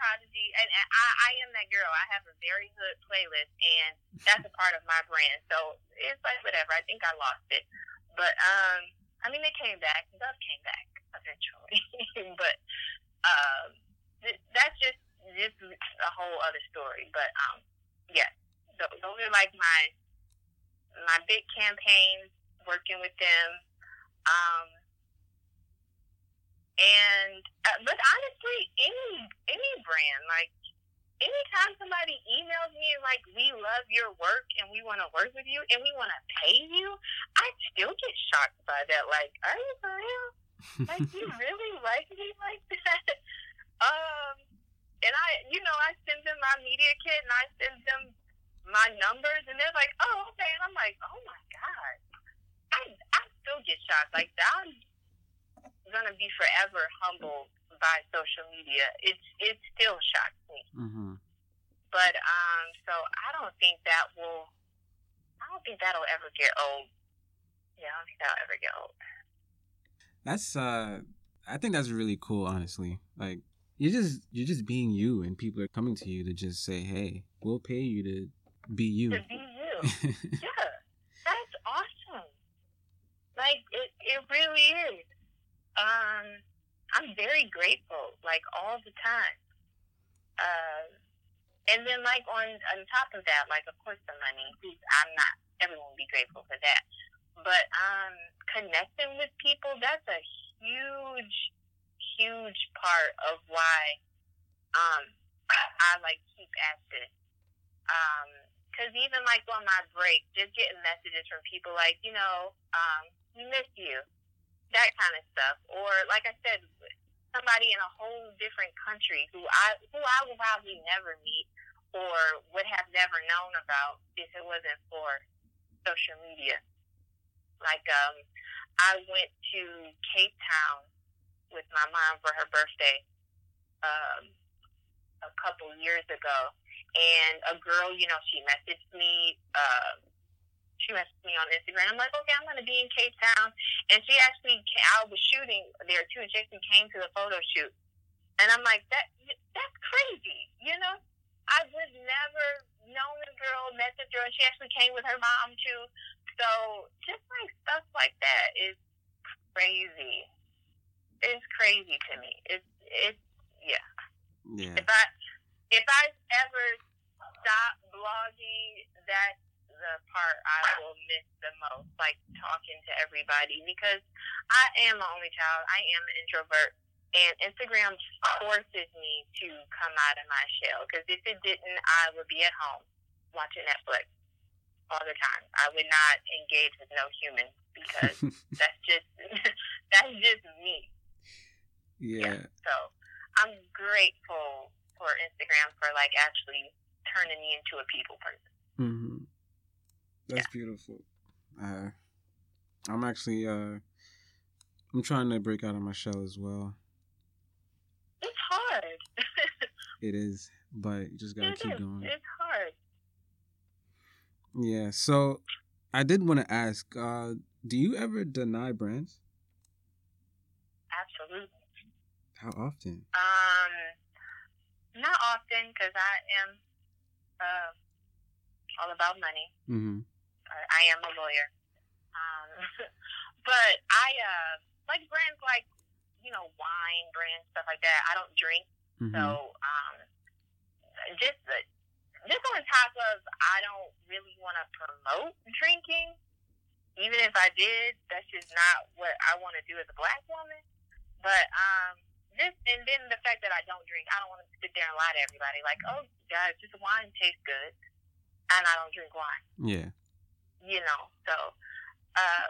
Love Prodigy, and, I, I am that girl. I have a very hood playlist, and that's a part of my brand. So it's like whatever. I think I lost it, but um, I mean, they came back. Dove came back eventually, but um, th- that's just just a whole other story. But um, yes, th- those are like my my big campaigns working with them. Um, and uh, but honestly, any any brand like anytime somebody emails me and like we love your work and we want to work with you and we want to pay you, I still get shocked by that. Like, are you for real? Like, you really like me like that. Um, and I, you know, I send them my media kit and I send them my numbers, and they're like, oh, okay. And I'm like, oh my god, I, I still get shocked like that. Gonna be forever humbled by social media. It's it still shocks me. Mm-hmm. But um, so I don't think that will. I don't think that'll ever get old. Yeah, I don't think that'll ever get old. That's uh I think that's really cool, honestly. Like you're just you're just being you and people are coming to you to just say, Hey, we'll pay you to be you. To be you. yeah. That's awesome. Like it it really is. Um I'm very grateful, like all the time. Uh, and then like on on top of that, like of course the money. I'm not everyone will be grateful for that. But um connecting with people, that's a huge, huge part of why um I like keep at this. Um, because even like on my break, just getting messages from people like, you know, um, we miss you, that kind of stuff. Or like I said, somebody in a whole different country who I who I will probably never meet or would have never known about if it wasn't for social media. Like um, I went to Cape Town with my mom for her birthday um, a couple years ago, and a girl, you know, she messaged me. Uh, she messaged me on Instagram. I'm like, okay, I'm gonna be in Cape Town, and she actually, I was shooting there too, and she actually came to the photo shoot, and I'm like, that that's crazy, you know. I would never known the girl, met the girl, and she actually came with her mom too. So just like stuff like that is crazy. It's crazy to me. It's it's yeah. Yeah. If I if I ever stop blogging, that's the part I will miss the most, like talking to everybody because I am an only child. I am an introvert, and Instagram forces me to come out of my shell. Because if it didn't, I would be at home watching Netflix all the time. I would not engage with no humans because that's just that's just me. Yeah. So I'm grateful for Instagram for like actually turning me into a people person. hmm That's beautiful. Uh, I'm actually uh, I'm trying to break out of my shell as well. It's hard. It is, but you just gotta It keep is. going. It's hard. Yeah. So I did want to ask, uh, do you ever deny brands? Absolutely. How often? Um, not often because I am uh, all about money. Mm-hmm. I am a lawyer. Um, but I uh, like brands like you know wine brands stuff like that. I don't drink, Mm-hmm. so um, just uh, just on top of I don't really want to promote drinking. Even if I did, that's just not what I want to do as a black woman. But um, this and then the fact that I don't drink, I don't want to sit there and lie to everybody like, oh, guys, this wine tastes good, and I don't drink wine yeah. You know. So uh,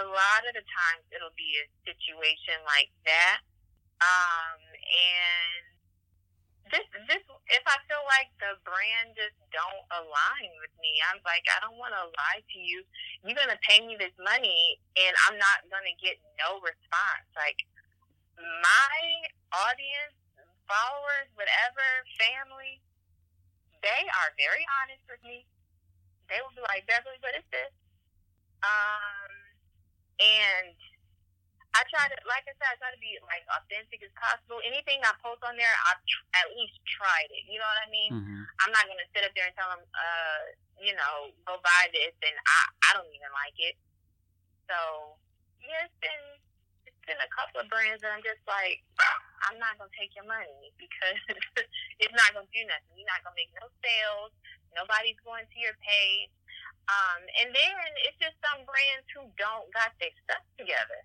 a lot of the times it'll be a situation like that, um, and this this if I feel like the brand just don't align with me, I'm like I don't want to lie to you. You're gonna pay me this money, and I'm not gonna get no response. Like my audience, followers, whatever, family, they are very honest with me they will be like, Beverly, what is this? Um, and I try to, like I said, I try to be like authentic as possible. Anything I post on there, I've tr- at least tried it. You know what I mean? Mm-hmm. I'm not gonna sit up there and tell them, uh, you know, go buy this, and I, I don't even like it. So yeah, it's been it's been a couple of brands that I'm just like, I'm not gonna take your money because it's not gonna do nothing. You're not gonna make no sales. Nobody's going to your page. Um, and then it's just some brands who don't got their stuff together.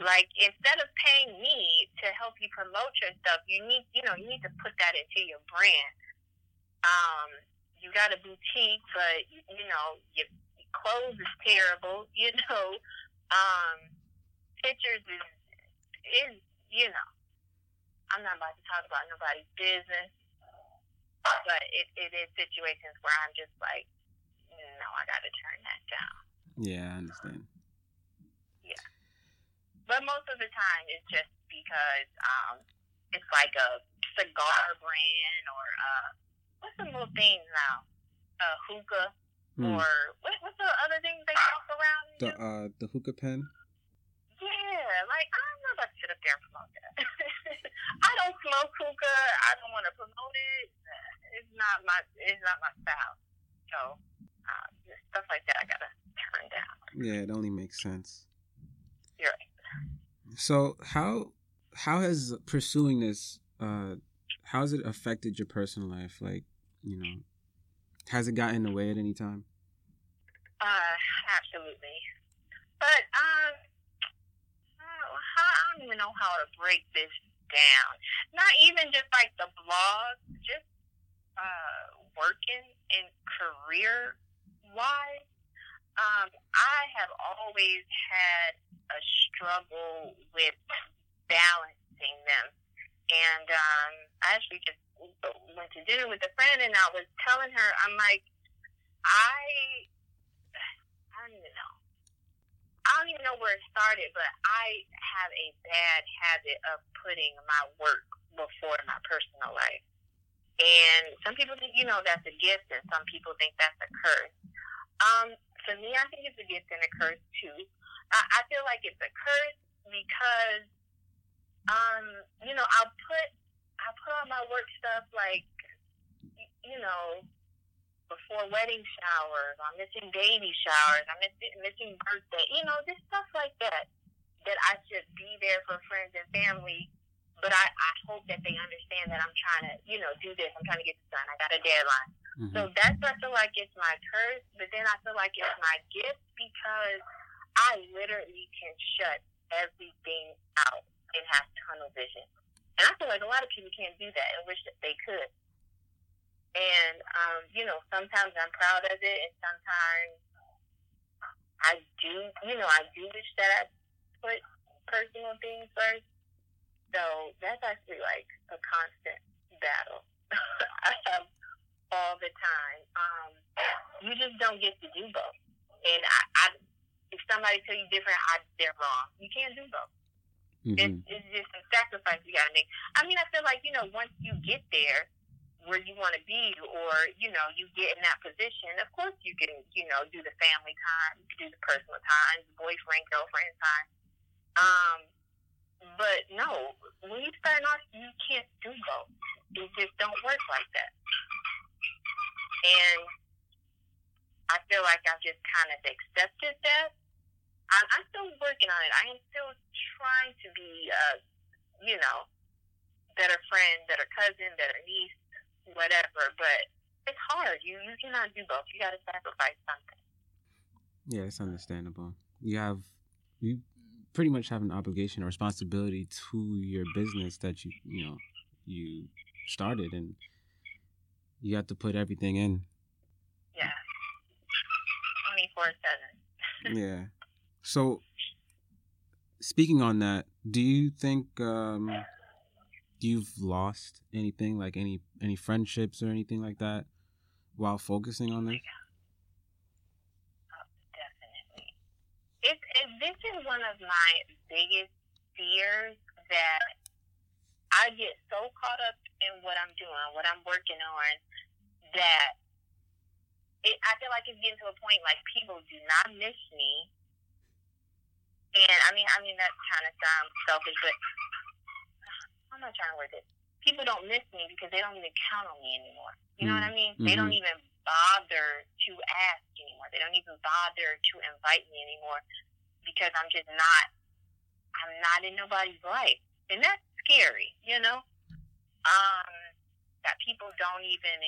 Like instead of paying me to help you promote your stuff, you need you know you need to put that into your brand. Um, you got a boutique, but you, know your clothes is terrible. You know, um, pictures is is you know, I'm not about to talk about nobody's business, but it, it is situations where I'm just like, no, I got to turn that down. Yeah, I understand. Yeah. But most of the time, it's just because um, it's like a cigar brand or uh, what's the little thing now? Uh, hookah Hmm. or what, what's the other thing they walk around The do? uh the hookah pen. Yeah, like I'm not about to sit up there and promote that. I don't smoke hookah. I don't want to promote it. It's not my it's not my style. So uh, stuff like that I gotta turn down. Yeah, it only makes sense. You're right. So how how has pursuing this uh how has it affected your personal life? Like, you know, has it gotten in the way at any time? Uh, absolutely. But um, how, I don't even know how to break this down. Not even just like the blog, just uh, working and career wise. Um, I have always had a struggle with balancing them, and um, I actually just went to dinner with a friend, and I was telling her, I'm like, I I don't even know. I don't even know where it started, but I have a bad habit of putting my work before my personal life. And some people think, you know, that's a gift, and some people think that's a curse. Um, for me, I think it's a gift and a curse too. I, I feel like it's a curse because, um, you know, I'll put I put all my work stuff like, you know, before wedding showers, I'm missing baby showers, I'm missing, missing birthday, you know, just stuff like that. That I should be there for friends and family, but I, I hope that they understand that I'm trying to, you know, do this. I'm trying to get this done. I got a deadline. Mhm. So that's I feel like it's my curse, but then I feel like it's my gift because I literally can shut everything out and have tunnel vision. And I feel like a lot of people can't do that and wish that they could. And um, you know, sometimes I'm proud of it, and sometimes I do. You know, I do wish that I put personal things first. So that's actually like a constant battle I have all the time. Um, you just don't get to do both. And I, I if somebody tell you different, I, they're wrong. You can't do both. It's, Mhm. it's just a sacrifice you gotta make. I mean, I feel like you know, once you get there where you want to be, or you know, you get in that position. Of course, you can you know do the family time, you can do the personal time, boyfriend girlfriend time. Um, but no, when you start off, you can't do both. It just don't work like that. And I feel like I've just kind of accepted that. I'm, I'm still working on it. I am still trying to be, uh, you know, better friend, better cousin, better niece, whatever. But it's hard. You you cannot do both. You got to sacrifice something. Yeah, it's understandable. You have you pretty much have an obligation or responsibility to your business that you you know you started and you have to put everything in. Yeah, twenty four seven. Yeah. So speaking on that, do you think um you've lost anything like any any friendships or anything like that while focusing on this? Definitely. It, it, this is one of my biggest fears that I get so caught up in what I'm doing, what I'm working on, that it, I feel like it's getting to a point like people do not miss me. And I mean, I mean that kind of sounds selfish, but I'm not trying to word this. People don't miss me because they don't even count on me anymore. You know what I mean? They don't mm-hmm. even bother to ask anymore. They don't even bother to invite me anymore because I'm just not. I'm not in nobody's life, and that's scary. You know, um, that people don't even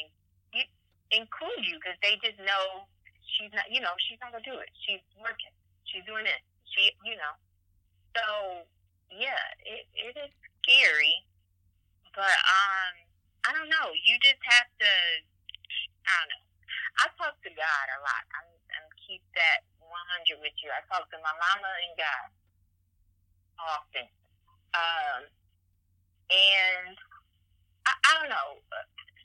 in, include you because they just know she's not. You know, she's not gonna do it. She's working. She's doing it. She, you know. So yeah, it it is scary, but um, I don't know. You just have to. I don't know. I talk to God a lot. I'm, I'm keep that 100 with you. I talk to my mama and God often. Um, and I, I don't know.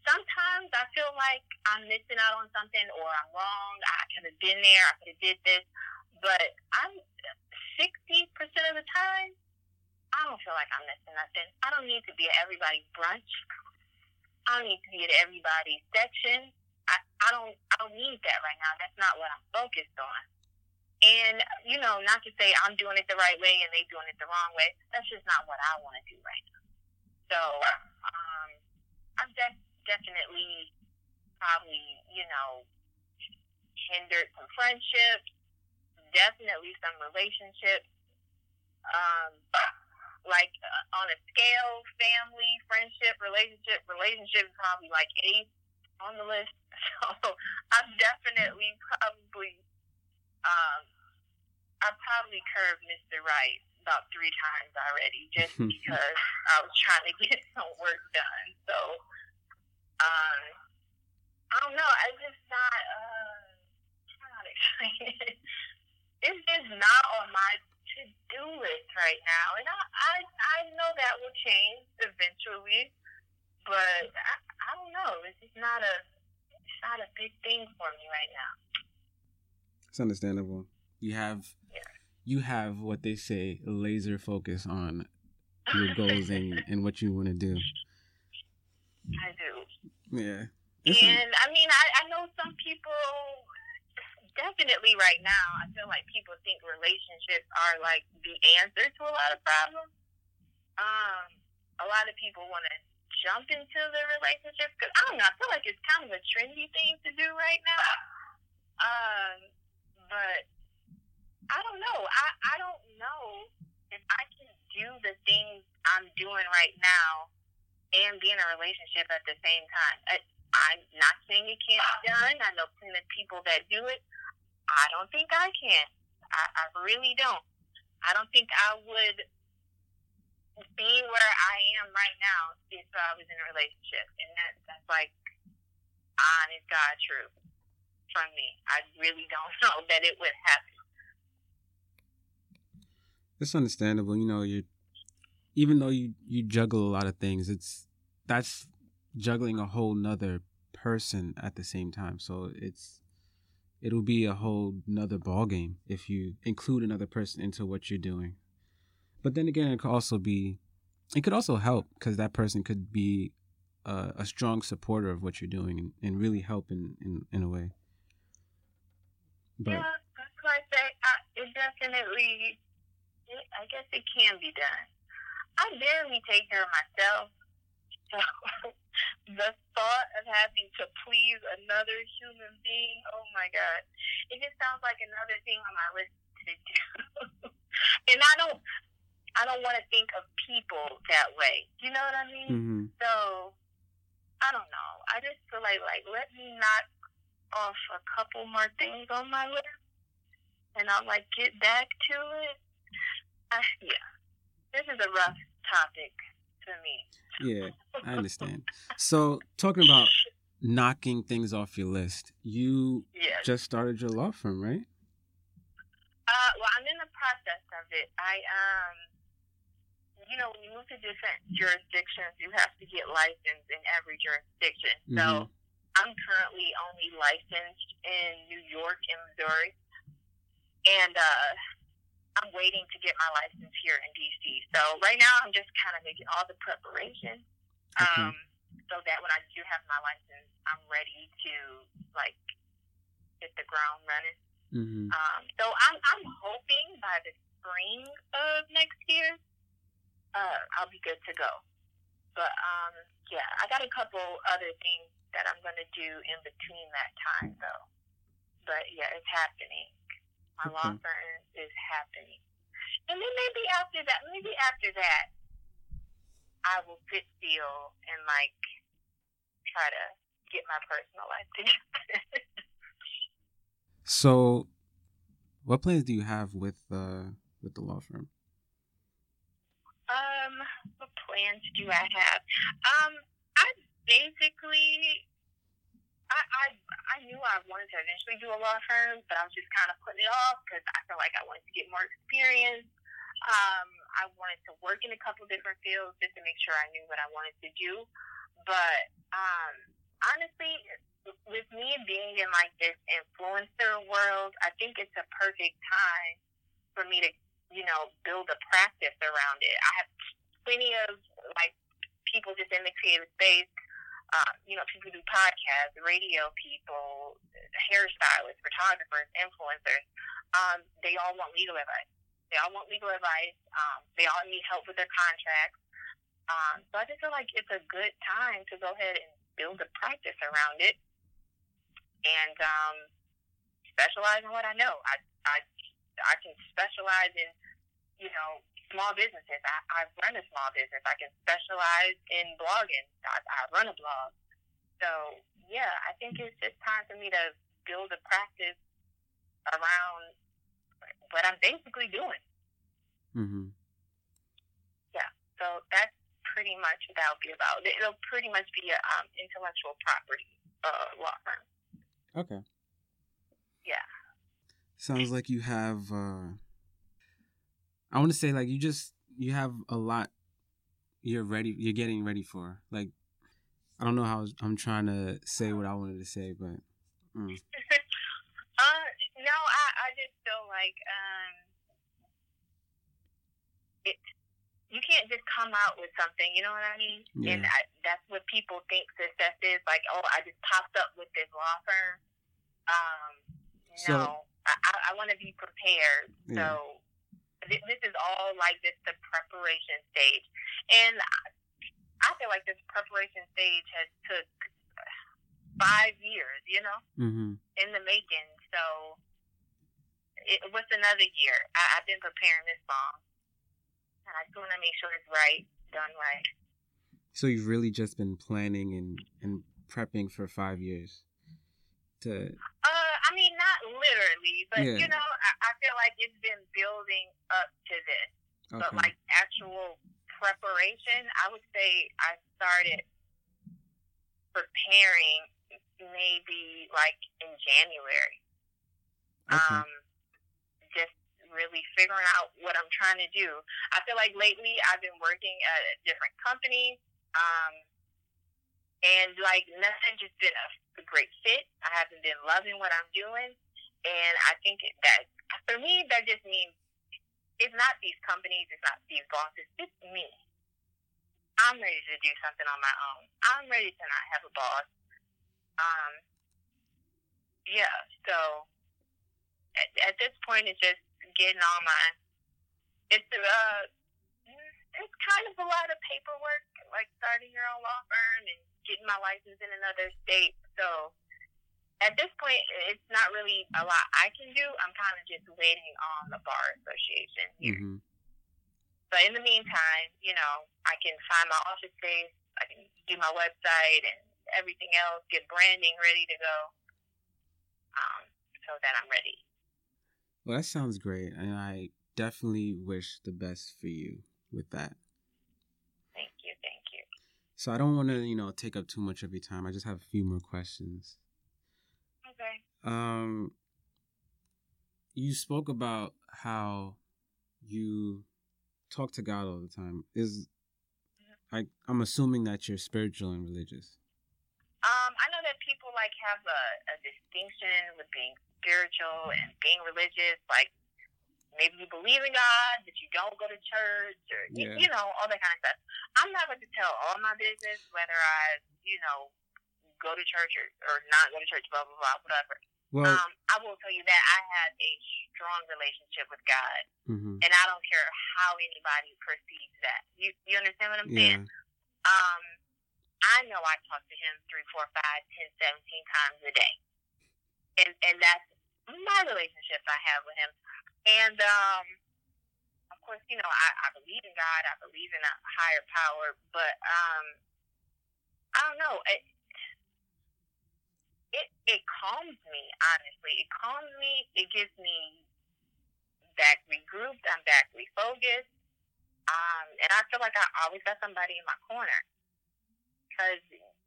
Sometimes I feel like I'm missing out on something or I'm wrong. I could have been there. I could have did this, but I'm sixty percent of the time. I don't feel like I'm missing nothing. I don't need to be at everybody's brunch. I don't need to be at everybody's section. I, don't I don't need that right now. That's not what I'm focused on. And you know, not to say I'm doing it the right way and they doing it the wrong way. That's just not what I want to do right now. So um, I've de- definitely probably you know hindered some friendships, definitely some relationships. Um, like uh, on a scale, family, friendship, relationship, relationship is probably like eight on the list. So I'm definitely probably um I probably curved Mr. Right about three times already just because I was trying to get some work done. So um I don't know, I just not uh how to explain it. It's just not on my to do list right now. And I I, I know that will change eventually. But I, I don't know. It's just not a it's not a big thing for me right now. It's understandable. You have Yeah. you have what they say laser focus on your goals and, and what you want to do. I do. Yeah. It's And I mean, I, I know some people definitely right now. I feel like people think relationships are like the answer to a lot of problems. Um, a lot of people want to jump into the relationship because I don't know. I feel like it's kind of a trendy thing to do right now. Um, but I don't know. I I don't know if I can do the things I'm doing right now and be in a relationship at the same time. I, I'm not saying it can't be done. I know plenty of people that do it. I don't think I can. I, I really don't. I don't think I would be where I am right now is I was in a relationship. And that, that's like honest God truth from me. I really don't know that it would happen. it's understandable. You know, you even though you you juggle a lot of things, it's that's juggling a whole nother person at the same time. So it's it'll be a whole nother ball game if you include another person into what you're doing. But then again, it could also be it could also help because that person could be a, a strong supporter of what you're doing and, and really help in, in in a way. But yeah, that's why I say I, it definitely. It, I guess it can be done. I barely take care of myself, so the thought of having to please another human being, oh my god, it just sounds like another thing on my list to do. and I don't, I don't want to think of people that way. You know what I mean? hmm So I don't know. I just feel like like let me knock off a couple more things on my list, and I'll like get back to it. Uh, yeah, this is a rough topic to me. Yeah, I understand. So, talking about knocking things off your list, you Yeah. just started your law firm, right? Uh, well, I'm in the process of it. I um, you know, when you move to different jurisdictions, you have to get licensed in every jurisdiction. Mhm. So I'm currently only licensed in New York and Missouri, and uh, I'm waiting to get my license here in DC. So right now, I'm just kind of making all the preparation, Okay. um, so that when I do have my license, I'm ready to like hit the ground running. Mm-hmm. Um, so I'm I'm hoping by the spring of next year, uh, I'll be good to go. But um, yeah, I got a couple other things that I'm gonna do in between that time though. But yeah, it's happening. My law Okay. firm is happening, and then maybe after that, maybe after that, I will sit still and like try to get my personal life together. So, what plans do you have with uh with the law firm? Um, what plans do I have? Um, I basically, I, I, I knew I wanted to eventually do a law firm, but I was just kind of putting it off because I felt like I wanted to get more experience. Um, I wanted to work in a couple different fields just to make sure I knew what I wanted to do. But um, honestly, with me being in like this influencer world, I think it's a perfect time for me to, you know, build a practice around it. I have plenty of like people just in the creative space. Um, you know, people do podcasts, radio people, hairstylists, photographers, influencers. Um, they all want legal advice. They all want legal advice. Um, they all need help with their contracts. Um, so I just feel like it's a good time to go ahead and build a practice around it and um, specialize in what I know. I, I, I can specialize in, you know, small businesses. I, I run a small business. I can specialize in blogging. I, I run a blog. So, yeah, I think it's just time for me to build a practice around what I'm basically doing. Mm-hmm. Yeah, so that's pretty much what that'll be about. It'll pretty much be an um, intellectual property uh, law firm. Okay. Yeah. Sounds like you have. uh I want to say like you just you have a lot. You're ready. You're getting ready for like. I don't know how I'm trying to say what I wanted to say, but. Mm. uh no, I I just feel like um it you can't just come out with something, you know what I mean? Yeah. And I, that's what people think success is. Like, oh, I just popped up with this law firm. Um, so, no, I, I want to be prepared. Yeah. So th- this is all like just the preparation stage, and I feel like this preparation stage has took five years, you know, mm-hmm. in the making. So it, what's another year? I, I've been preparing this long and I just want to make sure it's right, done right. So you've really just been planning and, and prepping for five years to. Uh, I mean, not literally, but yeah. you know, I, I, feel like it's been building up to this. Okay. But like actual preparation, I would say I started preparing maybe like in January. Okay. Um, just really figuring out what I'm trying to do. I feel like lately I've been working at a different company, um, and like nothing just been a, a great fit. I haven't been loving what I'm doing, and I think that for me that just means it's not these companies, it's not these bosses, it's me. I'm ready to do something on my own. I'm ready to not have a boss. Um, yeah, so at, at this point, it's just getting all my it's uh it's kind of a lot of paperwork, like starting your own law firm and getting my license in another state. So at this point, it's not really a lot I can do. I'm kind of just waiting on the bar association here. Mm-hmm. But in the meantime, you know, I can find my office space. I can do my website and everything else. Get branding ready to go, um, so that I'm ready. Well, that sounds great, and I definitely wish the best for you with that. Thank you, thank you. So I don't want to, you know, take up too much of your time. I just have a few more questions. Okay. Um, you spoke about how you talk to God all the time. Is mm-hmm. I I'm assuming that you're spiritual and religious. Um, I know that people like have a, a distinction with being spiritual and being religious, like maybe you believe in God, but you don't go to church, or yeah. you, you, know all that kind of stuff. I'm not going to tell all my business whether I, you know, go to church or, or not go to church, blah blah blah, whatever. Well, um, I will tell you that I have a strong relationship with God, mm-hmm. and I don't care how anybody perceives that. You you understand what I'm yeah. saying? Um, I know I talk to Him three, four, five, ten, seventeen times a day, and and that's my relationship I have with Him. And um, of course, you know, I, I believe in God. I believe in a higher power. But um, I don't know. It, it it calms me. Honestly, it calms me. It gives me back regrouped. I'm back refocused. Um, and I feel like I always got somebody in my corner. Because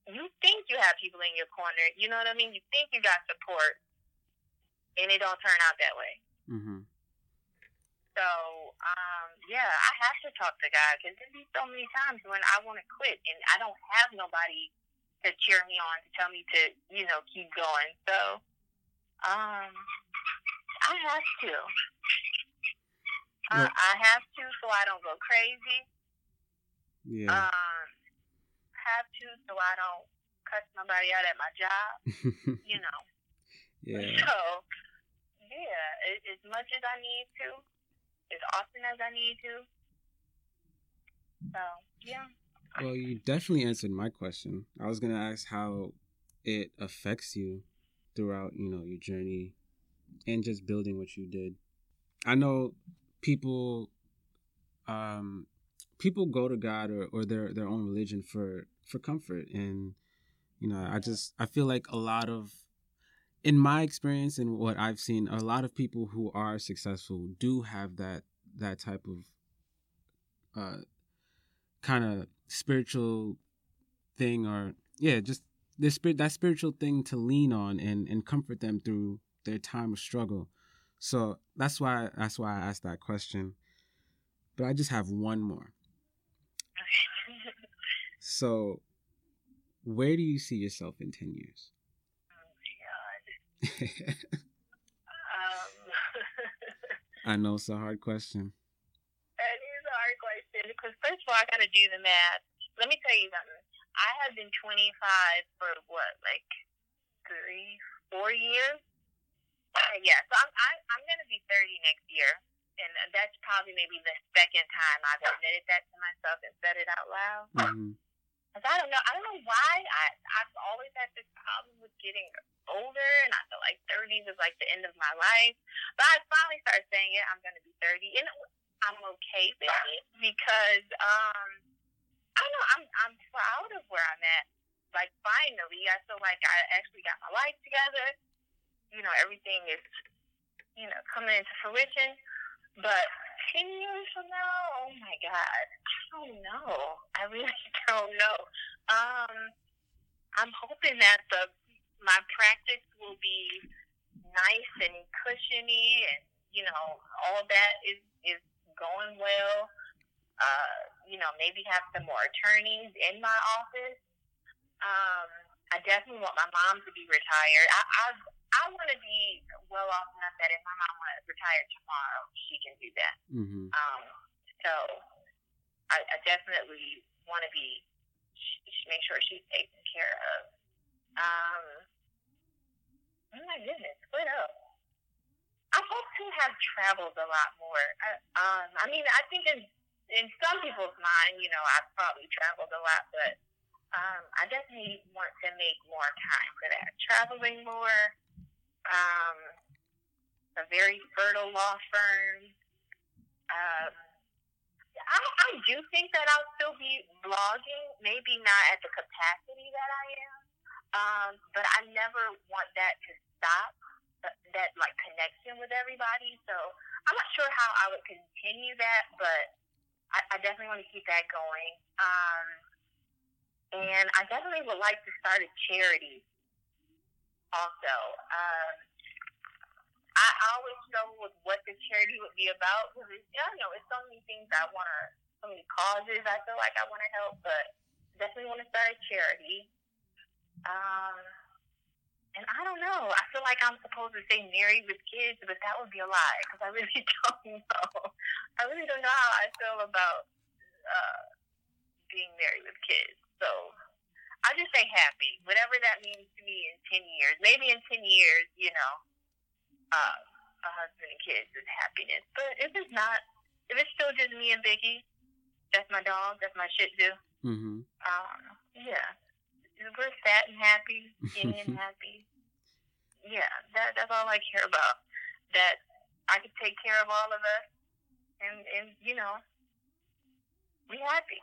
you think you have people in your corner. You know what I mean? You think you got support, and it don't turn out that way. Mm-hmm. So, um, yeah, I have to talk to God because there's been so many times when I want to quit and I don't have nobody to cheer me on to tell me to, you know, keep going. So, um, I have to. Uh, I have to so I don't go crazy. Yeah. Um, have to so I don't cuss somebody out at my job. You know. yeah. So, yeah, as much as I need to, as often as I need to. So, yeah. Well, you definitely answered my question. I was gonna ask how it affects you throughout, you know, your journey and just building what you did. I know people um people go to God or, or their their own religion for for comfort and you know, I just I feel like a lot of in my experience and what I've seen, a lot of people who are successful do have that that type of uh kind of spiritual thing or yeah just the spirit that spiritual thing to lean on and and comfort them through their time of struggle. So that's why that's why i asked that question. But i just have one more. So where do you see yourself in 10 years. Um, i know it's a hard question that is a hard question because, first of all, I got to do the math. Let me tell you something. I have been 25 for what, like three, four years? Uh, yeah, so I'm, I, I'm going to be 30 next year. And that's probably maybe the second time I've admitted that to myself and said it out loud. hmm Cause I don't know. I don't know why. I I've always had this problem with getting older, and I feel like 30s is like the end of my life. But I finally started saying it. I'm going to be 30, and I'm okay with it because um I don't know. I'm I'm proud of where I'm at. Like finally, I feel like I actually got my life together. You know, everything is you know coming into fruition. But 10 years from now, oh my God, I don't know. I really don't know. Um, I'm hoping that the my practice will be nice and cushiony, and you know all that is is going well. Uh, you know, maybe have some more attorneys in my office. Um, I definitely want my mom to be retired. I I, I want to be well off enough that if my mom wants to retire tomorrow, she can do that. hmm Um, so I, I definitely want to be sh- make sure she's taken care of. Um, oh my goodness, what else? I hope to have traveled a lot more. I, um, I mean, I think in in some people's mind, you know, I've probably traveled a lot, but um, I definitely want to make more time for that. Traveling more. Um, a very fertile law firm. Um, I, I do think that I'll still be blogging, maybe not at the capacity that I am, um, but I never want that to stop. That, that like connection with everybody. So I'm not sure how I would continue that, but I, I definitely want to keep that going. Um, and I definitely would like to start a charity. Also, um, I always struggle with what the charity would be about because I don't know. It's so many things I want to, so many causes I feel like I want to help, but definitely want to start a charity. Um, and I don't know. I feel like I'm supposed to say married with kids, but that would be a lie because I really don't know. I really don't know how I feel about uh, being married with kids. So I just say happy, whatever that means to me in ten years. Maybe in ten years, you know, uh, a husband and kids is happiness. But if it's not, if it's still just me and Biggie, that's my dog, that's my Shih Tzu. hmm Um, yeah, we're fat and happy, skinny and happy. Yeah, that that's all I care about. That I could take care of all of us, and and you know, be happy.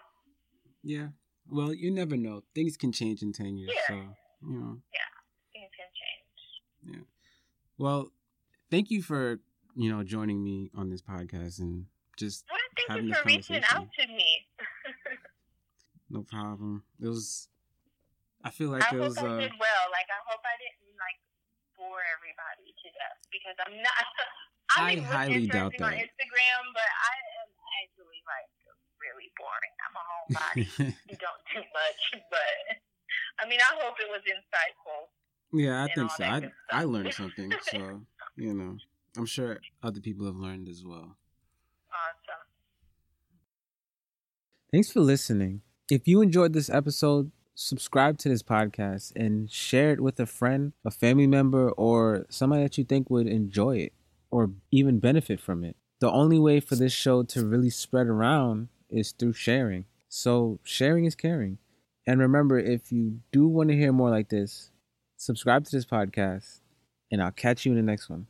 Yeah. Well, you never know. Things can change in 10 years. Yeah. So, you know. Yeah, things can change. Yeah. Well, thank you for, you know, joining me on this podcast and just Well, thank Having you this for reaching conversation. out to me. no problem. It was, I feel like I it was, I uh, did well. Like I hope I didn't like bore everybody to death because I'm not. I, I highly doubt interesting on that. Instagram, but I am actually like boring. I'm a homebody. you don't do much, but I mean, I hope it was insightful. yeah, I think so. I good I learned something, so you know, I'm sure other people have learned as well. Awesome. Thanks for listening. If you enjoyed this episode, subscribe to this podcast and share it with a friend, a family member, or somebody that you think would enjoy it or even benefit from it. The only way for this show to really spread around is through sharing. So, sharing is caring. And remember, if you do want to hear more like this, subscribe to this podcast, and I'll catch you in the next one.